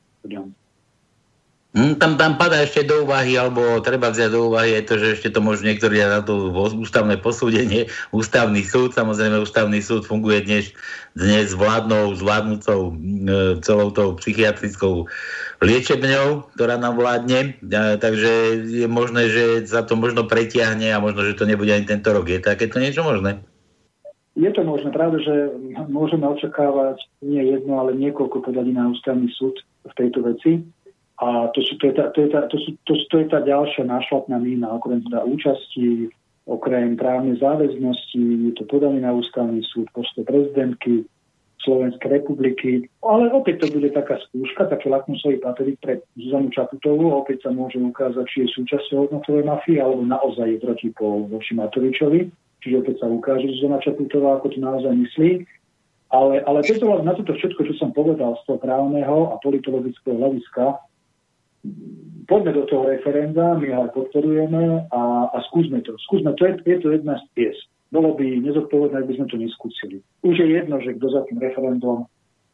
Hmm, tam, tam padá ešte do úvahy, alebo treba vziať do úvahy aj to, že ešte to môžu niektorí na to ústavné posúdenie. Ústavný súd, samozrejme ústavný súd funguje dnes, dnes vládnou, zvládnúcou e, celou tou psychiatrickou liečebňou, ktorá nám vládne. E, takže je možné, že sa to možno pretiahne a možno, že to nebude ani tento rok. Je takéto niečo možné?
Je to možné, práve, že môžeme očakávať nie jedno, ale niekoľko podaní na ústavný súd v tejto veci a to, sú, to, je tá, to, je tá, to, sú, to, to je tá ďalšia nášlapná mína, okrem teda účasti, okrem právnej záväznosti, je to podanie na ústavný súd, postoj prezidentky Slovenskej republiky. Ale opäť to bude taká skúška, taký lakmusový paperík pre Zuzanu Čaputovú. Opäť sa môže ukázať, či je súčasťou hodnotovej mafie, alebo naozaj je protipol voči Matovičovi. Čiže opäť sa ukáže Zuzana Čaputová, ako to naozaj myslí. Ale, ale na toto všetko, čo som povedal z toho právneho a politologického hľadiska, poďme do toho referenda, my ho podporujeme a, a skúsme to. Skúsme, to je, je to jedna z pies. Bolo by nezodpovedné, ak by sme to neskúsili. Už je jedno, že kto za tým referendum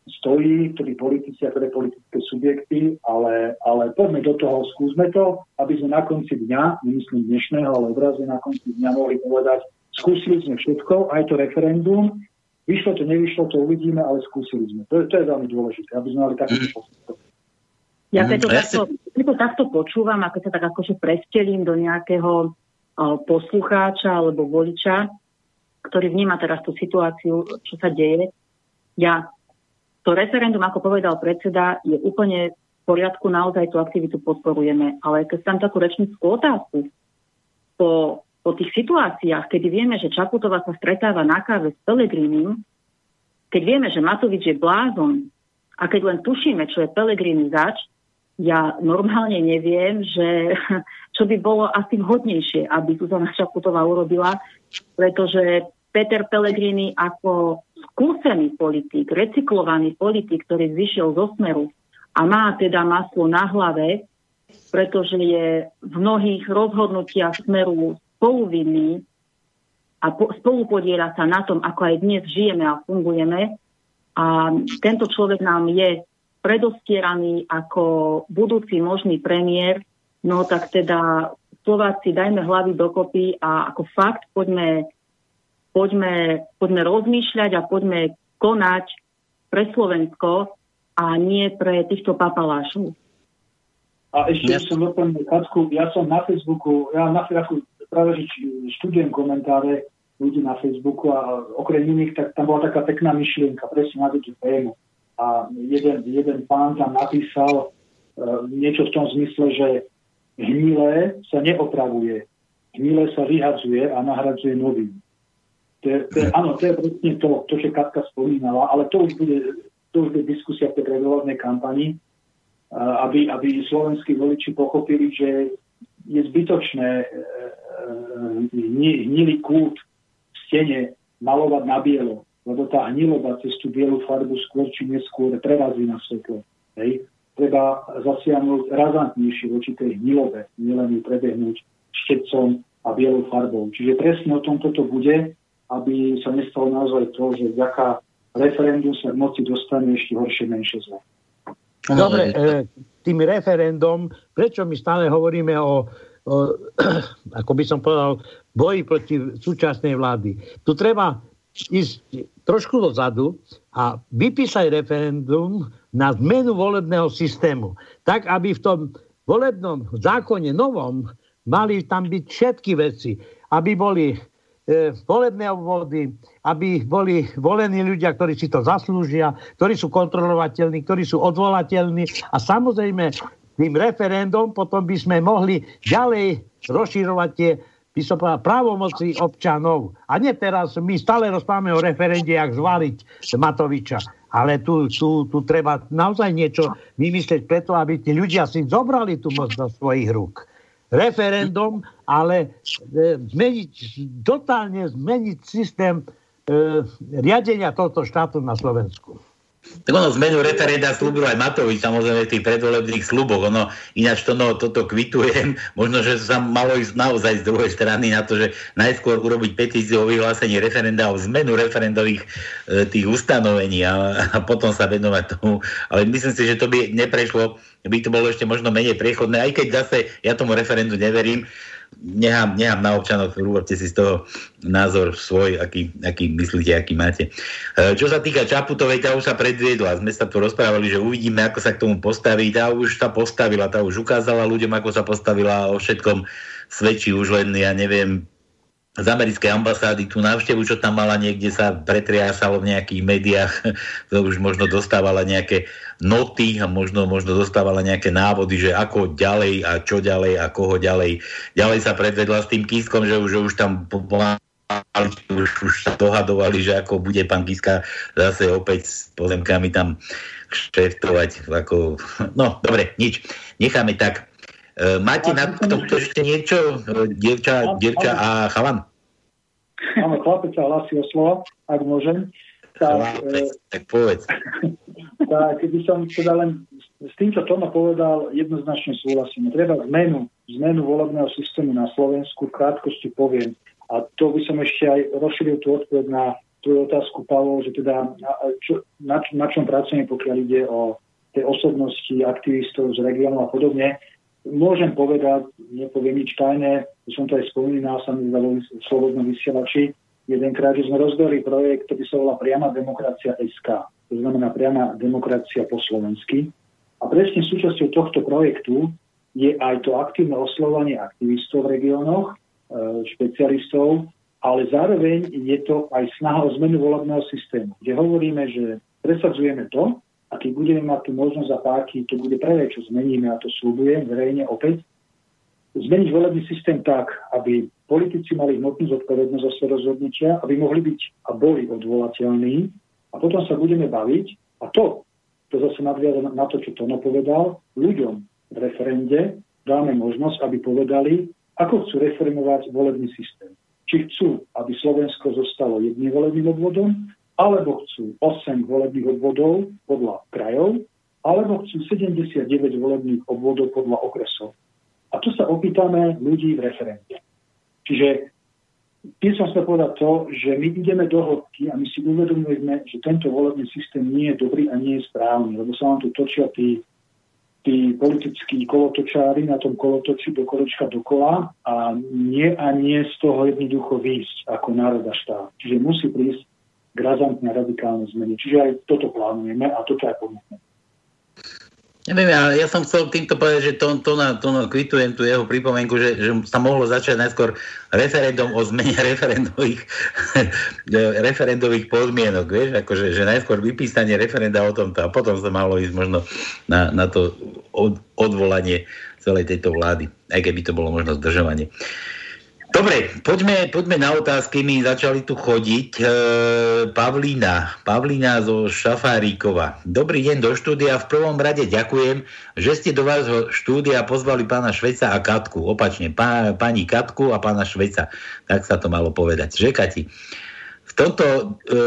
stojí, ktorí politici a ktoré politické subjekty, ale, ale poďme do toho, skúsme to, aby sme na konci dňa, nemyslím dnešného, ale obrazne na konci dňa mohli povedať, skúsili sme všetko, aj to referendum, vyšlo to, nevyšlo to, uvidíme, ale skúsili sme. To, to je veľmi dôležité, aby sme mali taký
Ja keď to, takto, keď to takto počúvam a keď sa tak akože prestelím do nejakého poslucháča alebo voliča, ktorý vníma teraz tú situáciu, čo sa deje, ja to referendum, ako povedal predseda, je úplne v poriadku, naozaj tú aktivitu podporujeme. Ale keď tam takú rečnickú otázku, po, po tých situáciách, kedy vieme, že Čaputová sa stretáva na káve s Pelegrínim, keď vieme, že Matovič je blázon a keď len tušíme, čo je Pelegrini zač, ja normálne neviem, že čo by bolo asi vhodnejšie, aby Zuzana Čaputová urobila, pretože Peter Pellegrini ako skúsený politik, recyklovaný politik, ktorý vyšiel zo smeru a má teda maslo na hlave, pretože je v mnohých rozhodnutiach smeru spoluvinný a po, spolupodiera sa na tom, ako aj dnes žijeme a fungujeme. A tento človek nám je predostieraný ako budúci možný premiér, no tak teda Slováci dajme hlavy dokopy a ako fakt poďme poďme, poďme rozmýšľať a poďme konať pre Slovensko a nie pre týchto papalášov.
A ešte ja som doplnil, Kacku, ja som na Facebooku, ja na Facebooku práve študujem komentáre ľudí na Facebooku a okrem iných, tak tam bola taká pekná myšlienka, presne na túto tému. A jeden, jeden pán tam napísal uh, niečo v tom zmysle, že hnilé sa neopravuje, hnilé sa vyhadzuje a nahradzuje novým. To je, to je, áno, to je presne to, to, čo Katka spomínala, ale to už bude, to už bude diskusia v tej predvolebnej kampani, aby, aby slovenskí voliči pochopili, že je zbytočné e, e, hnilý kút v stene malovať na bielo, lebo tá hniloba cez tú bielu farbu skôr či neskôr prerazí na svetlo. Hej. Treba zasiahnuť razantnejšie voči tej hnilobe, nielen ju prebehnúť štecom a bielou farbou. Čiže presne o tom toto bude aby sa nestalo naozaj to, že vďaka referendum sa k moci dostane ešte horšie, menšie zle.
Dobre, e, tým referendum, prečo my stále hovoríme o, o, ako by som povedal, boji proti súčasnej vlády. Tu treba ísť trošku dozadu a vypísať referendum na zmenu volebného systému. Tak, aby v tom volebnom zákone novom mali tam byť všetky veci. Aby boli E, volebné obvody, aby boli volení ľudia, ktorí si to zaslúžia, ktorí sú kontrolovateľní, ktorí sú odvolateľní a samozrejme tým referendum potom by sme mohli ďalej rozširovať tie by som povedal, právomoci občanov. A nie teraz, my stále rozprávame o referende, jak zvaliť Matoviča. Ale tu, tu, tu treba naozaj niečo vymyslieť preto, aby tí ľudia si zobrali tú moc do svojich rúk referendum, ale e, zmeniť, totálne zmeniť systém e, riadenia tohto štátu na Slovensku.
Tak ono zmenu referenda slúbil aj Matovič, samozrejme v tých predvolebných sluboch. Ono, ináč to, no, toto kvitujem. Možno, že sa malo ísť naozaj z druhej strany na to, že najskôr urobiť petíciu o vyhlásení referenda o zmenu referendových e, tých ustanovení a, a potom sa venovať tomu. Ale myslím si, že to by neprešlo, by to bolo ešte možno menej priechodné, aj keď zase ja tomu referendu neverím nechám, nechám na občanov, urobte si z toho názor svoj, aký, aký myslíte, aký máte. E, čo sa týka Čaputovej, tá už sa predviedla. Sme sa tu rozprávali, že uvidíme, ako sa k tomu postaví. Tá už sa postavila, tá už ukázala ľuďom, ako sa postavila o všetkom svedčí už len, ja neviem, z americkej ambasády tú návštevu, čo tam mala niekde sa pretriasalo v nejakých médiách, to už možno dostávala nejaké noty a možno, možno dostávala nejaké návody, že ako ďalej a čo ďalej a koho ďalej. Ďalej sa predvedla s tým Kiskom, že už, že už tam už, už sa dohadovali, že ako bude pán Kiska zase opäť s pozemkami tam šeftovať. Ako... No, dobre, nič. Necháme tak. E, máte na to ešte niečo, e, dievča, dievča a chalan?
Áno, chlapec sa hlasí o slovo, ak môžem.
Tak, chlapec, e, tak povedz.
tak, keby som teda len s tým, čo Tomo povedal, jednoznačne súhlasím. Treba zmenu, zmenu volebného systému na Slovensku, v krátkosti poviem. A to by som ešte aj rozšíril tú odpoveď na tvoju otázku, Pavol, že teda čo, na, na čom pracujeme, pokiaľ ide o tie osobnosti aktivistov z regiónu a podobne. Môžem povedať, nepoviem nič tajné, som to aj spomínal, sa mi v slobodnom vysielači, jedenkrát, že sme rozdali projekt, ktorý sa volá Priama demokracia SK. To znamená priama demokracia po slovensky. A presne súčasťou tohto projektu je aj to aktívne oslovanie aktivistov v regiónoch, e, špecialistov, ale zároveň je to aj snaha o zmenu volebného systému, kde hovoríme, že presadzujeme to, a keď budeme mať tú možnosť a páky, to bude prvé, čo zmeníme, a to slúbujem verejne opäť, zmeniť volebný systém tak, aby politici mali hmotnú zodpovednosť za svoje rozhodnutia, aby mohli byť a boli odvolateľní a potom sa budeme baviť a to, to zase nadviaza na to, čo Tono povedal, ľuďom v referende dáme možnosť, aby povedali, ako chcú reformovať volebný systém. Či chcú, aby Slovensko zostalo jedným volebným obvodom, alebo chcú 8 volebných obvodov podľa krajov, alebo chcú 79 volebných obvodov podľa okresov. A tu sa opýtame ľudí v referende. Čiže tým som chcel povedať to, že my ideme do hĺbky a my si uvedomujeme, že tento volebný systém nie je dobrý a nie je správny, lebo sa vám tu točia tí, tí politickí kolotočári na tom kolotoči do kolečka dokola a nie a nie z toho jednoducho výjsť ako národ a štát. Čiže musí prísť k razantne radikálne zmene. Čiže aj toto plánujeme a toto aj pomôžeme.
Neviem, ja, ja som chcel týmto povedať, že to, to, na, to na, kvitujem tú jeho pripomienku, že, že sa mohlo začať najskôr referendum o zmene referendových, referendových podmienok, vieš, akože, že najskôr vypísanie referenda o tomto a potom sa malo ísť možno na, na to od, odvolanie celej tejto vlády, aj keby to bolo možno zdržovanie. Uh, Dobre, poďme, poďme na otázky. My začali tu chodiť. E, Pavlína, Pavlína zo Šafárikova. Dobrý deň do štúdia. V prvom rade ďakujem, že ste do vášho štúdia pozvali pána Šveca a Katku. Opačne, pá, pani Katku a pána Šveca. Tak sa to malo povedať. Že, Kati? V, tomto, e,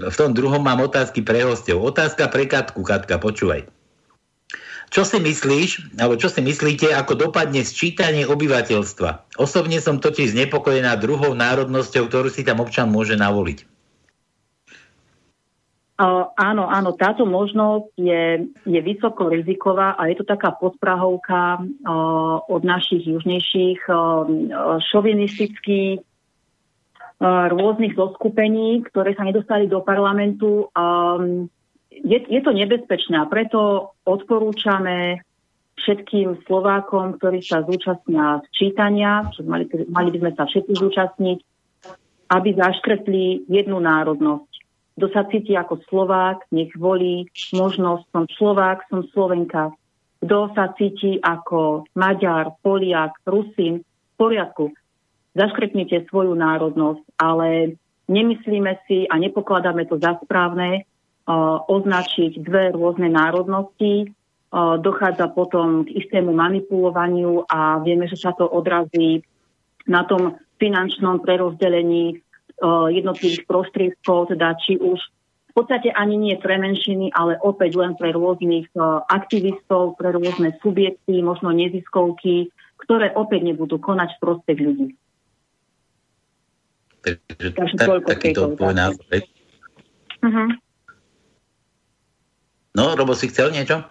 v tom druhom mám otázky pre hostov. Otázka pre Katku. Katka, počúvaj. Čo si myslíš, alebo čo si myslíte, ako dopadne sčítanie obyvateľstva? Osobne som totiž znepokojená druhou národnosťou, ktorú si tam občan môže navoliť.
Uh, áno, áno, táto možnosť je, je vysoko riziková a je to taká podprahovka uh, od našich južnejších uh, šovinistických rôznych zoskupení, ktoré sa nedostali do parlamentu. Um, je, je to nebezpečné a preto odporúčame všetkým Slovákom, ktorí sa zúčastnia čítania, čo mali, mali by sme sa všetci zúčastniť, aby zaškretli jednu národnosť. Kto sa cíti ako Slovák, nech volí možnosť, som Slovák, som Slovenka. Kto sa cíti ako Maďar, Poliak, Rusín, v poriadku. Zaškretnite svoju národnosť, ale nemyslíme si a nepokladáme to za správne, označiť dve rôzne národnosti. Dochádza potom k istému manipulovaniu a vieme, že sa to odrazí na tom finančnom prerozdelení jednotlivých prostriedkov, teda či už v podstate ani nie pre menšiny, ale opäť len pre rôznych aktivistov, pre rôzne subjekty, možno neziskovky, ktoré opäť nebudú konať v prospech ľudí.
Takže, Takže tak, takýto tvoj názor. Uh-huh. No, Robo, si chcel niečo?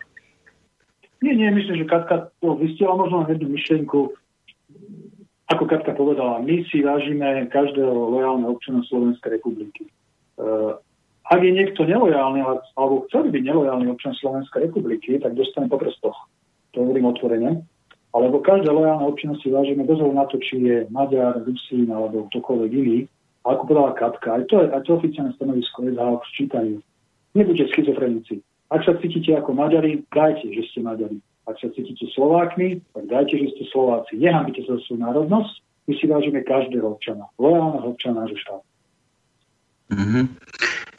Nie, nie, myslím, že Katka to vystiela možno jednu myšlienku. Ako Katka povedala, my si vážime každého lojálneho občana Slovenskej republiky. Uh, ak je niekto nelojálny, alebo chcel byť nelojálny občan Slovenskej republiky, tak dostane po prstoch. To hovorím otvorene. Alebo každé lojálne občana si vážime bez na to, či je Maďar, Rusín alebo ktokoľvek iný. A ako povedala Katka, aj to, aj to oficiálne stanovisko je čítajú. Nebuďte schizofrenici. Ak sa cítite ako Maďari, dajte, že ste Maďari. Ak sa cítite Slovákmi, tak dajte, že ste Slováci. Nehambite sa svoju národnosť, my si vážime každého občana. Lojálneho občana nášho štátu.
Mm-hmm.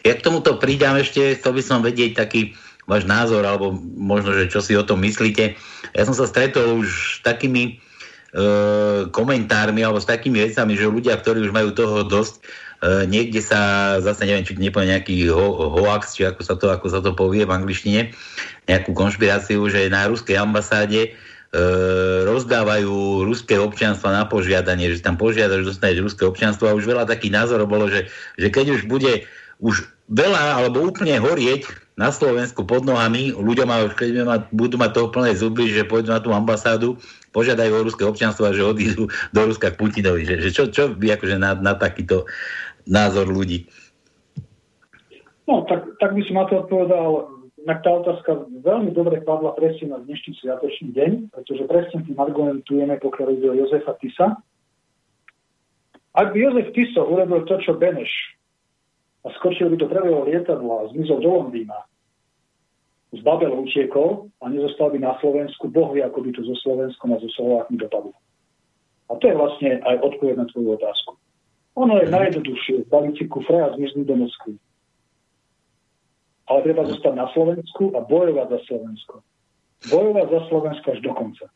Ja k tomuto pridám ešte, chcel by som vedieť taký váš názor, alebo možno, že čo si o tom myslíte. Ja som sa stretol už s takými e, komentármi, alebo s takými vecami, že ľudia, ktorí už majú toho dosť, niekde sa zase neviem, či nepovie nejaký ho, hoax, či ako sa, to, ako sa to povie v angličtine, nejakú konšpiráciu, že na ruskej ambasáde rozdávajú ruské občianstvo na požiadanie, že tam požiadaš, dostaneš ruské občianstvo a už veľa takých názorov bolo, že, že keď už bude už veľa alebo úplne horieť na Slovensku pod nohami, ľudia majú, keď ma, budú mať toho plné zuby, že pôjdu na tú ambasádu, požiadajú o ruské občianstvo a že odídu do Ruska k Putinovi. Že, že čo, čo by akože na, na takýto názor ľudí?
No, tak, tak by som na to odpovedal, na tá otázka veľmi dobre padla presne na dnešný sviatočný deň, pretože presne tým argumentujeme, pokiaľ ide o Jozefa Tisa. Ak by Jozef Tiso urobil to, čo Beneš a skočil by do prvého lietadla a zmizol do Londýna, z Babel utiekol a nezostal by na Slovensku, Boh ako by to so Slovenskom a so Slovákmi dopadlo. A to je vlastne aj odpoveď na tvoju otázku. Ono je najjednoduchšie zbaviť si kufre a zmiznúť do Moskvy ale treba zostať na Slovensku a bojovať za Slovensko. Bojovať za Slovensko až do konca.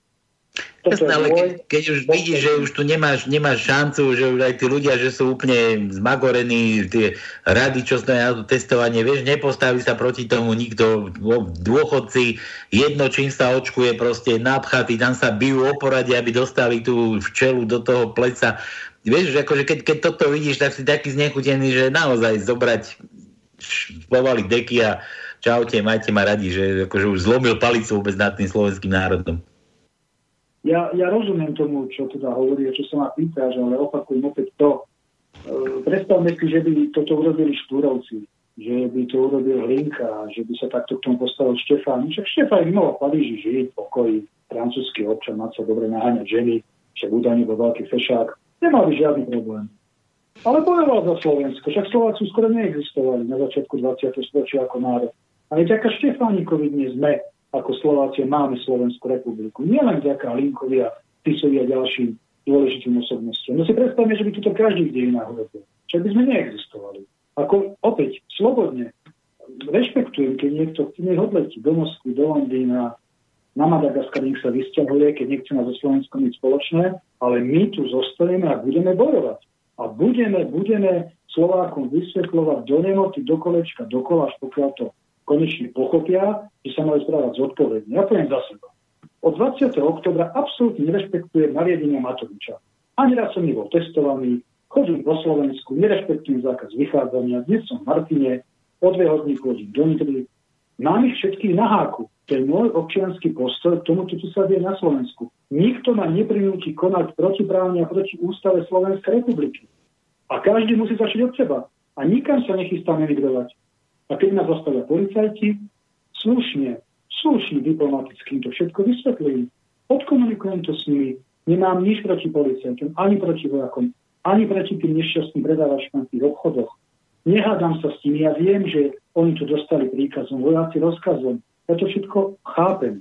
Jasné, ale ke, keď už vidíš, že už tu nemáš, nemáš šancu, že už aj tí ľudia, že sú úplne zmagorení, tie rady, čo stojí na to testovanie, vieš, nepostaví sa proti tomu nikto, dôchodci, jedno, čím sa očkuje, proste napchatí, tam sa bijú o porade, aby dostali tú včelu do toho pleca. Vieš, že akože keď, keď toto vidíš, tak si taký znechutený, že naozaj zobrať povali deky a čaute, majte ma radi, že akože už zlomil palicu vôbec nad tým slovenským národom.
Ja, ja rozumiem tomu, čo teda hovorí, čo sa ma pýta, že ale opakujem opäť to. E, predstavme si, že by toto urobili Štúrovci, že by to urobil Hlinka, že by sa takto k tomu postavil Štefán. Však Štefán by mohol v Paríži žiť, pokoji, francúzsky občan, mať sa dobre naháňať ženy, však údajne bol veľký fešák. Nemal by žiadny problém. Ale bojoval za Slovensko. Však Slováci skoro neexistovali na začiatku 20. storočia ako národ. Ale vďaka Štefánikovi dnes sme ako Slováci máme Slovenskú republiku. Nielen vďaka Linkovi a Tisovi a ďalším dôležitým osobnostiam. No si predstavme, že by tuto každý v dejinách urobil. Však by sme neexistovali. Ako opäť, slobodne, rešpektujem, keď niekto chce nech odletí do Moskvy, do Londýna, na Madagaskar nech sa vysťahuje, keď nechce na so Slovenskom nič spoločné, ale my tu zostaneme a budeme bojovať a budeme, budeme Slovákom vysvetľovať do nemoty, do kolečka, do kola, až pokiaľ to konečne pochopia, že sa majú správať zodpovedne. Ja poviem za seba. Od 20. oktobra absolútne nerešpektujem nariadenia Matoviča. Ani raz som nebol testovaný, chodím po Slovensku, nerešpektujem zákaz vychádzania, dnes som v Martine, od dve hodiny chodím do Nitry. Mám ich všetkých na háku. To je môj občianský postoj k tomu, čo sa deje na Slovensku. Nikto ma neprinúti konať protiprávne a proti ústave Slovenskej republiky. A každý musí začať od seba. A nikam sa nechystám emigrovať. A keď ma zastavia policajti, slušne, slušne diplomaticky to všetko vysvetlím. Odkomunikujem to s nimi. Nemám nič proti policajtom, ani proti vojakom, ani proti tým nešťastným predávačkám v tých obchodoch. Nehádam sa s tým. Ja viem, že oni to dostali príkazom, vojaci rozkazom. Ja to všetko chápem.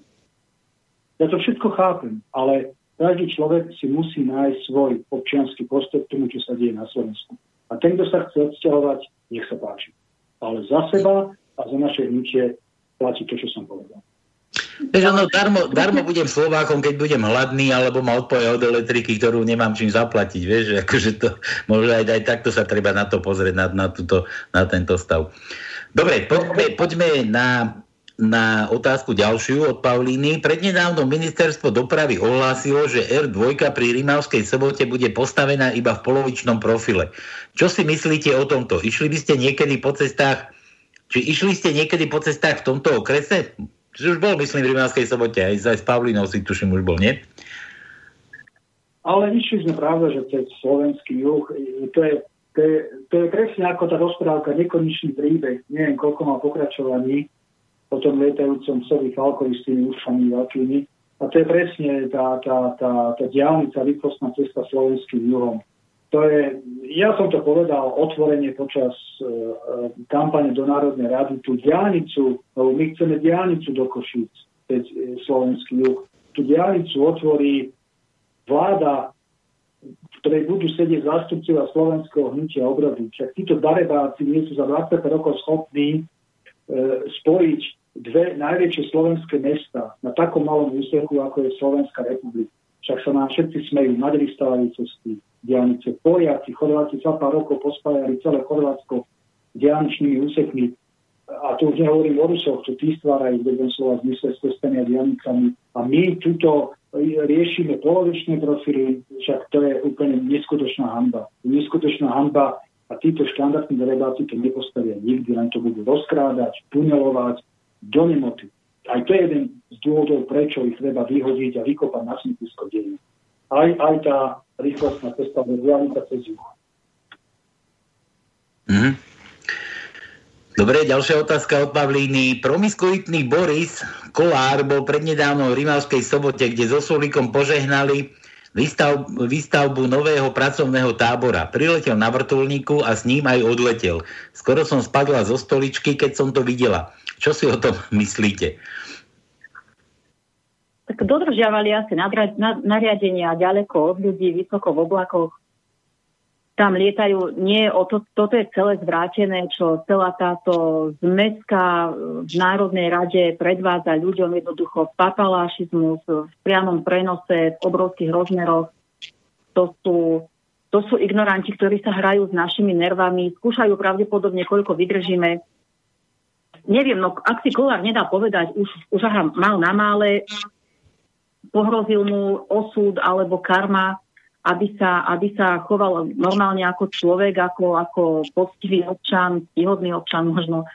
Ja to všetko chápem, ale každý človek si musí nájsť svoj občianský postoj k tomu, čo sa deje na Slovensku. A ten, kto sa chce odsťahovať, nech sa páči. Ale za seba a za naše hnutie platí to, čo som povedal.
Vieš, ono, darmo, darmo budem Slovákom, keď budem hladný, alebo ma odpoja od elektriky, ktorú nemám čím zaplatiť. Vieš, akože to, možno aj, aj takto sa treba na to pozrieť, na, na, túto, na tento stav. Dobre, poďme, poďme na na otázku ďalšiu od Paulíny. Prednedávno ministerstvo dopravy ohlásilo, že R2 pri Rimavskej sobote bude postavená iba v polovičnom profile. Čo si myslíte o tomto? Išli by ste niekedy po cestách, či išli ste niekedy po cestách v tomto okrese? Čiže už bol, myslím, v Rimavskej sobote, aj, aj s Pavlínou si tuším už bol, nie?
Ale išli sme pravda, že cez slovenský juh, to je, to je, to je presne ako tá rozprávka, nekonečný príbeh, neviem, koľko má pokračovaní, o tom lietajúcom psovi Falkovi s tými ušami veľkými. A to je presne tá, tá, tá, tá diálnica, rýchlostná cesta slovenským juhom. To je, ja som to povedal otvorene počas uh, kampane do Národnej rady, tú diálnicu, lebo my chceme diálnicu do Košíc, teď e, slovenský juh. Tú diálnicu otvorí vláda, v ktorej budú sedieť zástupcovia slovenského hnutia obrody. Však títo darebáci nie sú za 20 rokov schopní e, spojiť dve najväčšie slovenské mesta na takom malom úseku, ako je Slovenská republika. Však sa nám všetci smejú, Maďari stavali cesty, diálnice, Poliaci, Chorváti za pár rokov pospájali celé Chorvátsko diálničnými úsekmi. A tu už nehovorím o Rusoch, čo tí stvárajú, v slova zmysle s cestami a diálnicami. A my túto riešime polovičné profily, však to je úplne neskutočná hamba. Neskutočná hamba a títo štandardní delegáti to nepostavia nikdy, len to budú rozkrádať, tunelovať do nemoty. Aj to je jeden z dôvodov, prečo ich treba vyhodiť a vykopať na smetisko dejín. Aj, aj tá rýchlostná cesta do diálnica cez juh.
Mm. Dobre, ďalšia otázka od Pavlíny. Promiskuitný Boris Kolár bol prednedávno v Rimavskej sobote, kde so Sulikom požehnali výstav, výstavbu nového pracovného tábora. Priletel na vrtulníku a s ním aj odletel. Skoro som spadla zo stoličky, keď som to videla. Čo si o tom myslíte?
Tak dodržiavali asi nariadenia ďaleko od ľudí, vysoko v oblakoch tam lietajú, nie o to, toto je celé zvrátené, čo celá táto zmeska v Národnej rade predvádza ľuďom jednoducho papalášizmus v priamom prenose v obrovských rozmeroch. To sú, to sú ignoranti, ktorí sa hrajú s našimi nervami, skúšajú pravdepodobne, koľko vydržíme. Neviem, no ak si Kolár nedá povedať, už, už aha, mal na mále, pohrozil mu osud alebo karma, aby sa, aby sa choval normálne ako človek, ako, ako poctivý občan, výhodný občan možno.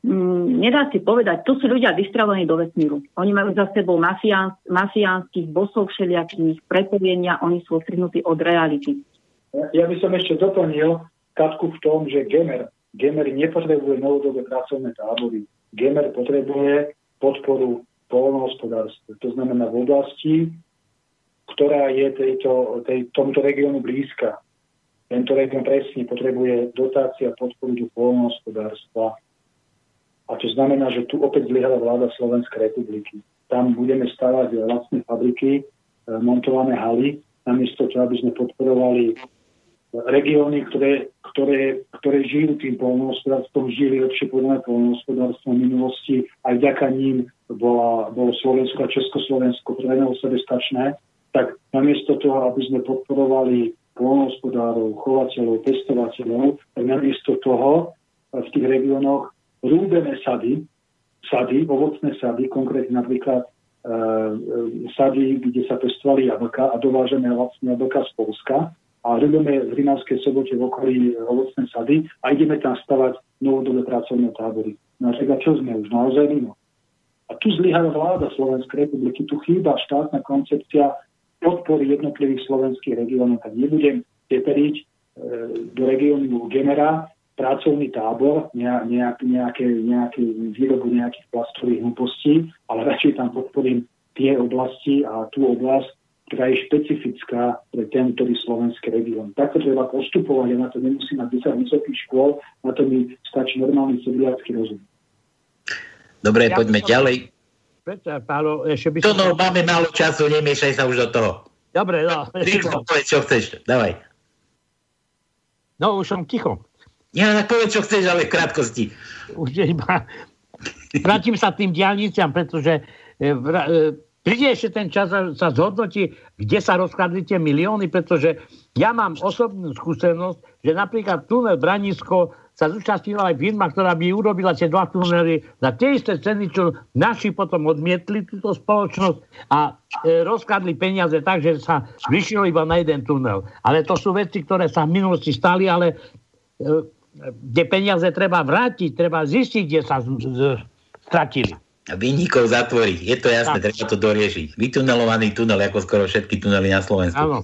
Mm, nedá si povedať, to sú ľudia vystrelení do vesmíru. Oni majú za sebou mafiáns, mafiánskych bosov všelijakých prepojenia, oni sú odstrihnutí od reality.
Ja by som ešte doplnil Katku v tom, že Gemer, Gemer nepotrebuje novodobé pracovné tábory. Gemer potrebuje podporu polnohospodárstva. To znamená v oblasti, ktorá je tejto, tej, tomuto regiónu blízka. Tento región presne potrebuje dotácia podporu do polnohospodárstva. A to znamená, že tu opäť zlyhala vláda Slovenskej republiky. Tam budeme stavať vlastné fabriky, e, montované haly, namiesto toho, aby sme podporovali regióny, ktoré, ktoré, ktoré žijú tým polnohospodárstvom, žili lepšie podľa polnohospodárstvom v minulosti. Aj vďaka ním bola, bolo Slovensko a Československo pre sebestačné tak namiesto toho, aby sme podporovali polnohospodárov, chovateľov, pestovateľov, tak namiesto toho v tých regiónoch rúbeme sady, sady, ovocné sady, konkrétne napríklad e, sady, kde sa pestovali jablka a dovážeme vlastne jablka z Polska a rúbeme v Rinavskej sobote v okolí ovocné sady a ideme tam stavať novodobé pracovné tábory. No a teda čo sme už naozaj mimo? A tu zlyhala vláda Slovenskej republiky, tu chýba štátna koncepcia podpory jednotlivých slovenských regiónov, tak nebudem teperiť e, do regiónu Genera pracovný tábor, nejak, nejaké, nejaké výrobu nejakých plastových hlúpostí, ale radšej tam podporím tie oblasti a tú oblasť, ktorá je špecifická pre ten, ktorý slovenský región. Takto treba postupovať, ja na to nemusím mať 10 vysokých škôl, na to mi stačí normálny sedliacký rozum.
Dobre, ja poďme ďalej.
Peter, Pálo, ešte by
som... To no, máme málo času, nemiešaj sa už do toho.
Dobre, no.
Rýchlo, povedz, čo chceš, dávaj.
No, už som ticho.
Ja, tak povedz, čo chceš, ale v krátkosti.
Už iba... Vrátim sa tým diálniciam, pretože e, e, príde ešte ten čas, sa zhodnotí, kde sa rozkladli tie milióny, pretože ja mám osobnú skúsenosť, že napríklad tunel Branisko sa zúčastnila aj firma, ktorá by urobila tie dva tunely za tie isté ceny, čo naši potom odmietli túto spoločnosť a e, rozkladli peniaze tak, že sa vyšilo iba na jeden tunel. Ale to sú veci, ktoré sa v minulosti stali, ale e, kde peniaze treba vrátiť, treba zistiť, kde sa stratili.
Vynikov zatvorí. Je to jasné, tak. treba to doriešiť. Vytunelovaný tunel, ako skoro všetky tunely na Slovensku. Áno.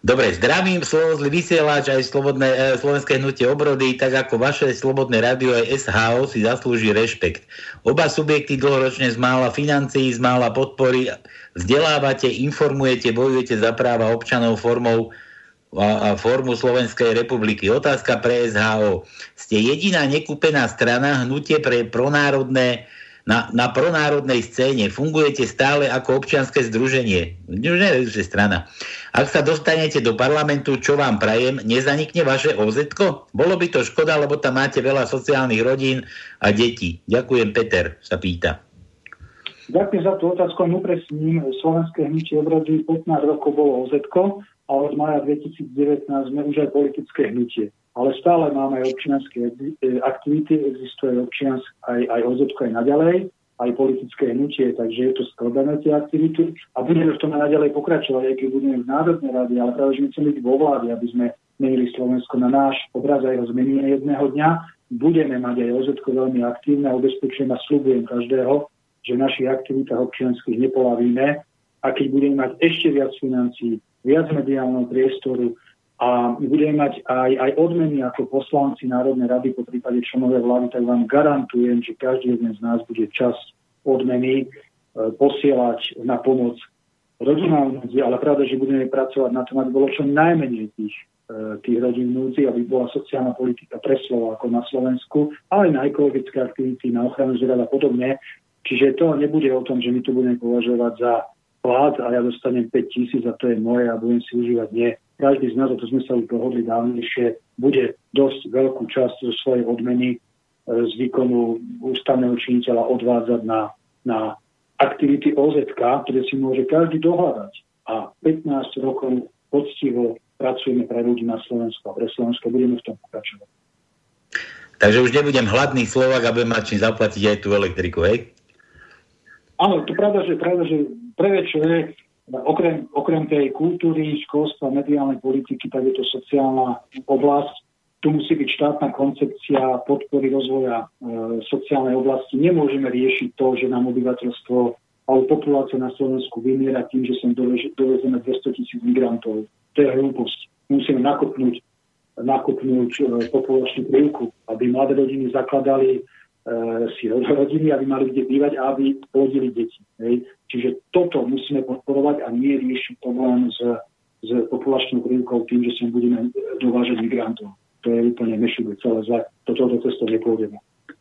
Dobre, zdravím Slovozli vysielač aj slobodné, e, slovenské hnutie obrody, tak ako vaše slobodné rádio aj SHO si zaslúži rešpekt. Oba subjekty dlhoročne z mála financií, z mála podpory vzdelávate, informujete, bojujete za práva občanov formou a, a formu Slovenskej republiky. Otázka pre SHO. Ste jediná nekúpená strana hnutie pre pronárodné na, na pronárodnej scéne. Fungujete stále ako občianske združenie. Už neviem, že strana. Ak sa dostanete do parlamentu, čo vám prajem, nezanikne vaše oz Bolo by to škoda, lebo tam máte veľa sociálnych rodín a detí. Ďakujem, Peter, sa pýta.
Ďakujem za tú otázku. Upresním, Slovenské hnutie obrody 15 rokov bolo oz a od maja 2019 sme už aj politické hnutie ale stále máme aj občianské e, aktivity, existuje občiansk, aj, aj OZ aj naďalej aj politické hnutie, takže je to skladané tie aktivity a budeme v tom aj naďalej pokračovať, aj keď budeme v Národnej rade, ale práve, že my chceme byť vo vláde, aby sme menili Slovensko na náš obraz aj ho zmeníme jedného dňa. Budeme mať aj OZ veľmi aktívne a ubezpečujem a slúbujem každého, že v našich aktivitách občianských nepolavíme a keď budeme mať ešte viac financí, viac mediálneho priestoru, a budeme mať aj, aj odmeny ako poslanci Národnej rady, po prípade členové vlády, tak vám garantujem, že každý jeden z nás bude časť odmeny e, posielať na pomoc rodinám núdzi, ale pravda, že budeme pracovať na tom, aby bolo čo najmenej tých, e, tých rodín núdzi, aby bola sociálna politika pre ako na Slovensku, ale aj na ekologické aktivity, na ochranu zvierat a podobne. Čiže to nebude o tom, že my to budeme považovať za plat a ja dostanem 5 tisíc a to je moje a budem si užívať. Nie každý z nás, a to sme sa už dohodli dávnejšie, bude dosť veľkú časť zo svojej odmeny e, z výkonu ústavného činiteľa odvádzať na, na aktivity OZK, ktoré si môže každý dohľadať. A 15 rokov poctivo pracujeme pre ľudí na Slovensku a pre Slovensko budeme v tom pokračovať.
Takže už nebudem hladný Slovak, aby mať čím zaplatiť aj tú elektriku, hej?
Áno, to pravda, že, pravda, že čo je, Okrem, okrem tej kultúry, školstva, mediálnej politiky, tak je to sociálna oblasť. Tu musí byť štátna koncepcia podpory rozvoja e, sociálnej oblasti. Nemôžeme riešiť to, že nám obyvateľstvo alebo populácia na Slovensku vymiera tým, že sem dovezeme 200 tisíc migrantov. To je hlúposť. Musíme nakopnúť, nakopnúť e, populačnú krivku, aby mladé rodiny zakladali si rodiny, aby mali kde bývať a aby plodili deti. Hej. Čiže toto musíme podporovať a nie riešiť problém s, s populačnou krivkou tým, že sem budeme dovážať migrantov. To je úplne mešujú celé zle. Toto do cesto nepôjdeme.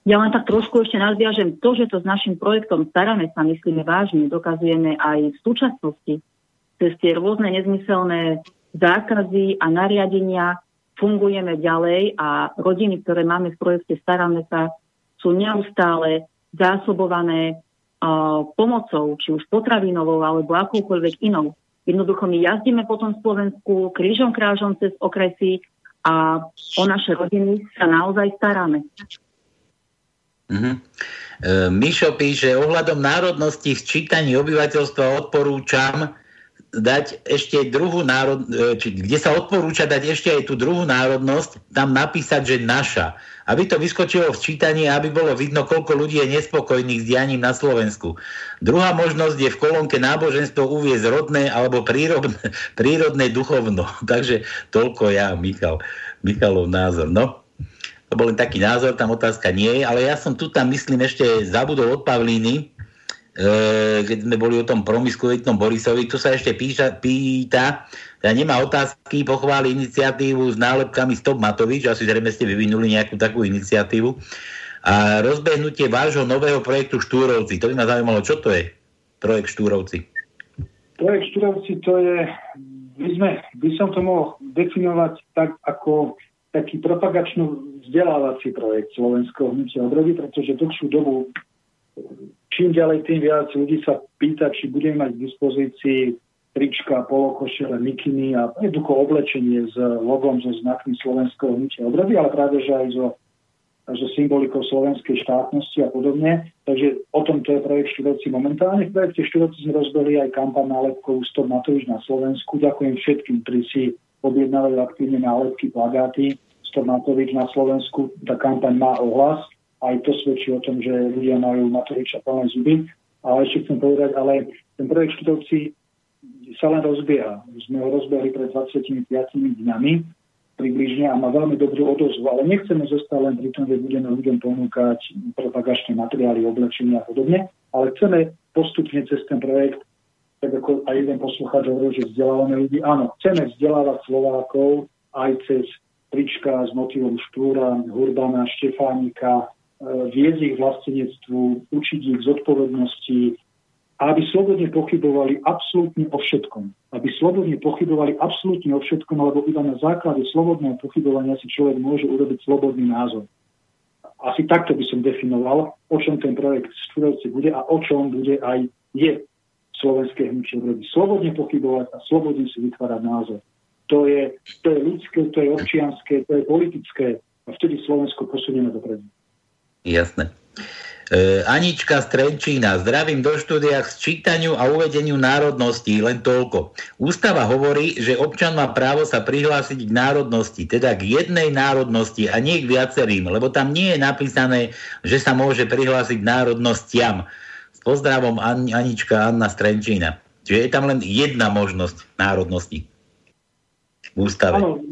Ja len tak trošku ešte nadviažem. To, že to s našim projektom Staráme sa myslíme vážne, dokazujeme aj v súčasnosti cez tie rôzne nezmyselné zákazy a nariadenia fungujeme ďalej a rodiny, ktoré máme v projekte Staráme sa, sú neustále zásobované pomocou, či už potravinovou alebo akoukoľvek inou. Jednoducho my jazdíme po tom Slovensku krížom krážom cez okresy a o naše rodiny sa naozaj staráme.
Mm-hmm. E, Mišo píše, ohľadom národnosti v čítaní obyvateľstva odporúčam dať ešte druhú národ, e, či, kde sa odporúča dať ešte aj tú druhú národnosť, tam napísať, že naša. Aby to vyskočilo v čítaní, aby bolo vidno, koľko ľudí je nespokojných s dianím na Slovensku. Druhá možnosť je v kolónke náboženstvo uviezť rodné alebo prírodné, prírodné duchovno. Takže toľko ja, Michal, Michalov názor. No, to bol len taký názor, tam otázka nie je, ale ja som tu tam, myslím, ešte zabudol od Pavlíny, keď sme boli o tom promiskuitnom Borisovi, tu sa ešte píša, pýta, ja nemá otázky, pochváli iniciatívu s nálepkami Stop Matovič, asi zrejme ste vyvinuli nejakú takú iniciatívu, a rozbehnutie vášho nového projektu Štúrovci. To by ma zaujímalo, čo to je projekt Štúrovci?
Projekt Štúrovci to je, by, sme, by som to mohol definovať tak ako taký propagačno vzdelávací projekt slovenského hnutia obrody, pretože dlhšiu dobu čím ďalej, tým viac ľudí sa pýta, či budeme mať k dispozícii trička, polokošele, mikiny a jednoducho oblečenie s logom, so znakmi slovenského hnutia obrody, ale práve že aj so, so symbolikou slovenskej štátnosti a podobne. Takže o tom to je projekt Študovci momentálne. V projekte Študovci sme rozbehli aj kampaň nálepkovú Stop Matovič na Slovensku. Ďakujem všetkým, ktorí si objednávajú aktívne nálepky, plagáty Stop Matovič na Slovensku. Tá kampaň má ohlas aj to svedčí o tom, že ľudia majú Matoviča plné zuby. Ale ešte chcem povedať, ale ten projekt Študovci sa len rozbieha. Sme ho rozbehli pred 25 dňami približne a má veľmi dobrú odozvu, ale nechceme zostať len pri tom, že budeme ľuďom ponúkať propagačné materiály, oblečenia a podobne, ale chceme postupne cez ten projekt, tak ako aj jeden poslucháč hovoril, že vzdelávame ľudí. Áno, chceme vzdelávať Slovákov aj cez trička s motivom Štúra, Hurbana, Štefánika, viesť ich vlastenectvu, učiť ich zodpovednosti a aby slobodne pochybovali absolútne o všetkom. Aby slobodne pochybovali absolútne o všetkom, lebo iba na základe slobodného pochybovania si človek môže urobiť slobodný názor. Asi takto by som definoval, o čom ten projekt Štúrovci bude a o čom bude aj je slovenské hnutie rody. Slobodne pochybovať a slobodne si vytvárať názor. To je, to je ľudské, to je občianské, to je politické a vtedy Slovensko posunieme dopredu.
Jasné. E, Anička Strenčína, zdravím do štúdia k sčítaniu a uvedeniu národností, len toľko. Ústava hovorí, že občan má právo sa prihlásiť k národnosti, teda k jednej národnosti a nie k viacerým, lebo tam nie je napísané, že sa môže prihlásiť k národnostiam. S pozdravom An- Anička Anna Strenčína. Čiže je tam len jedna možnosť národnosti v ústave.
Áno,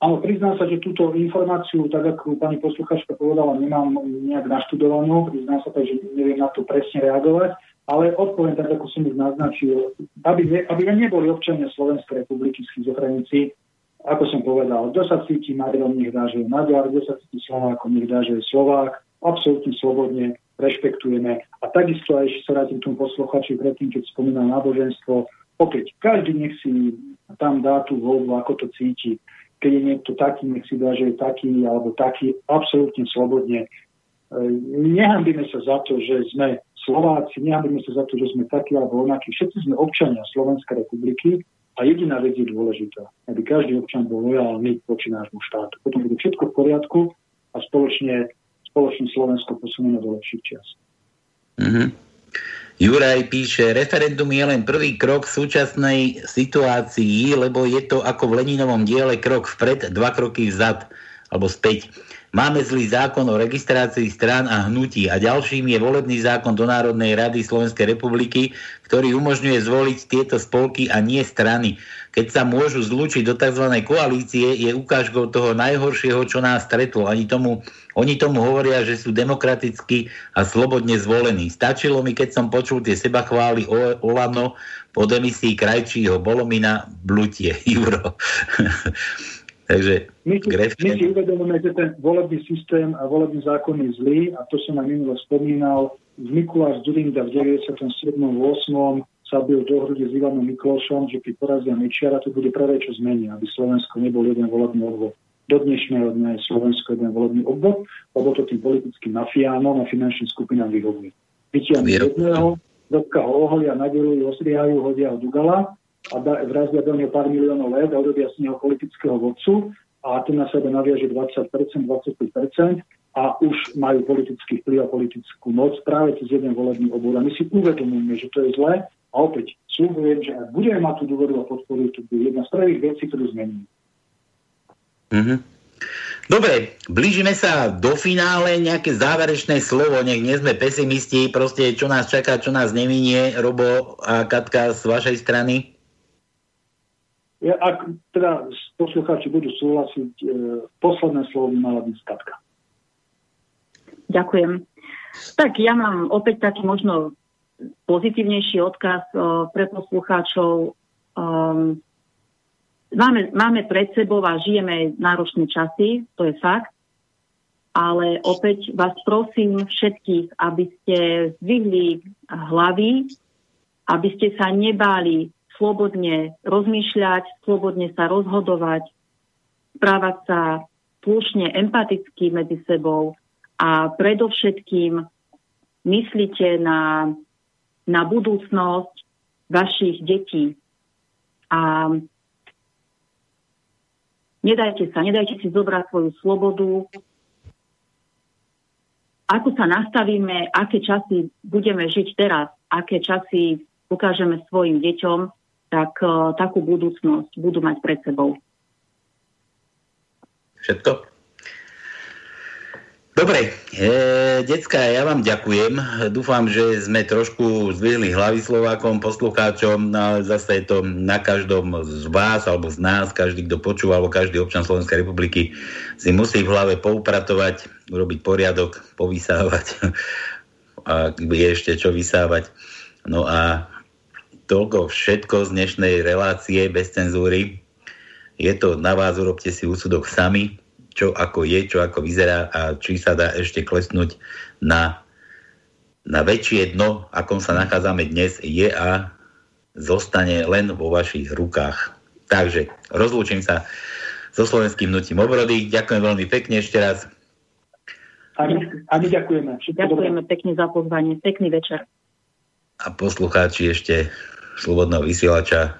Áno, priznám sa, že túto informáciu, tak ako pani posluchačka povedala, nemám nejak naštudovanú, priznám sa tak, že neviem na to presne reagovať, ale odpoviem tak, ako som už naznačil, aby, ne, aby neboli občania Slovenskej republiky schizofrenici, ako som povedal, kto sa cíti Maďarom, nech dá, že je Maďar, kto sa cíti Slovákom, nech dá, že je Slovák, absolútne slobodne rešpektujeme. A takisto aj, ešte sa vrátim k tomu posluchači predtým, keď spomínal náboženstvo, opäť, každý nech si tam dá tú voľbu, ako to cíti keď je niekto taký, nech si dá, že je taký alebo taký, absolútne slobodne. E, nehambíme sa za to, že sme Slováci, nehambíme sa za to, že sme takí alebo onakí. Všetci sme občania Slovenskej republiky a jediná vec je dôležitá, aby každý občan bol lojálny voči nášmu štátu. Potom bude všetko v poriadku a spoločne, spoločne Slovensko posunieme do lepších čas.
Mm-hmm. Juraj píše, referendum je len prvý krok v súčasnej situácii, lebo je to ako v Leninovom diele krok vpred, dva kroky vzad alebo späť. Máme zlý zákon o registrácii strán a hnutí a ďalším je volebný zákon do Národnej rady Slovenskej republiky, ktorý umožňuje zvoliť tieto spolky a nie strany. Keď sa môžu zlúčiť do tzv. koalície, je ukážkou toho najhoršieho, čo nás stretlo. Ani tomu, oni tomu hovoria, že sú demokraticky a slobodne zvolení. Stačilo mi, keď som počul tie seba chváli Olano po demisii krajčího Bolomina Blutie. Juro.
Takže my si, my si uvedomujeme, že ten volebný systém a volebný zákon je zlý a to som aj minulo spomínal. Mikuláš Zurinda v 97. 8. sa bil do hrudi s Ivanom Miklošom, že keď porazia Mečiara, to bude prvé, čo zmení, aby Slovensko nebol jeden volebný obvod. Do dnešného dňa je Slovensko jeden volebný obvod, lebo to tým politickým mafiánom a finančným skupinám vyhovuje. Vytiahnu jedného, dotka ho oholia, nadelujú, osriehajú, hodia ho Dugala a vrazia do neho pár miliónov let a urobia z neho politického vodcu a ten na sebe naviaže 20%, 25% a už majú politický vplyv a politickú moc práve cez jeden volebný obor. A my si uvedomujeme, že to je zlé a opäť slúbujem, že ak budeme mať tú dôveru a podporu, to bude jedna z prvých vecí, ktorú zmeníme.
Mm-hmm. Dobre, blížime sa do finále, nejaké záverečné slovo, nech nie sme pesimisti, proste čo nás čaká, čo nás neminie, Robo a Katka z vašej strany?
Ja, ak teda poslucháči budú súhlasiť, e, posledné slovo by mala byť statka.
Ďakujem. Tak ja mám opäť taký možno pozitívnejší odkaz o, e, pre poslucháčov. Um, máme, máme pred sebou a žijeme náročné časy, to je fakt, ale opäť vás prosím všetkých, aby ste zvihli hlavy, aby ste sa nebáli slobodne rozmýšľať, slobodne sa rozhodovať, správať sa slušne, empaticky medzi sebou a predovšetkým myslíte na, na budúcnosť vašich detí. A nedajte sa, nedajte si zobrať svoju slobodu. Ako sa nastavíme, aké časy budeme žiť teraz, aké časy ukážeme svojim deťom, tak uh, takú budúcnosť budú mať pred sebou.
Všetko? Dobre, e, decka, ja vám ďakujem. Dúfam, že sme trošku zvýhli hlavy Slovákom, poslucháčom, no ale zase je to na každom z vás alebo z nás, každý, kto počúva, alebo každý občan Slovenskej republiky si musí v hlave poupratovať, urobiť poriadok, povysávať a je ešte čo vysávať. No a toľko všetko z dnešnej relácie bez cenzúry. Je to na vás, urobte si úsudok sami, čo ako je, čo ako vyzerá a či sa dá ešte klesnúť na, na väčšie dno, akom sa nachádzame dnes, je a zostane len vo vašich rukách. Takže rozlúčim sa so slovenským nutím obrody. Ďakujem veľmi pekne ešte raz.
A my, a my ďakujeme.
ďakujeme pekne za pozvanie. Pekný večer.
A poslucháči ešte slobodného vysielača.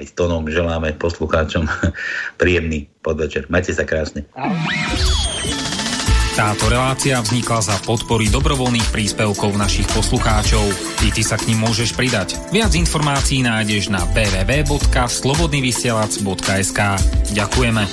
Aj s tónom želáme poslucháčom príjemný podvečer. Majte sa krásne.
Táto relácia vznikla za podpory dobrovoľných príspevkov našich poslucháčov. I ty sa k ním môžeš pridať. Viac informácií nájdeš na www.slobodnyvysielac.sk Ďakujeme.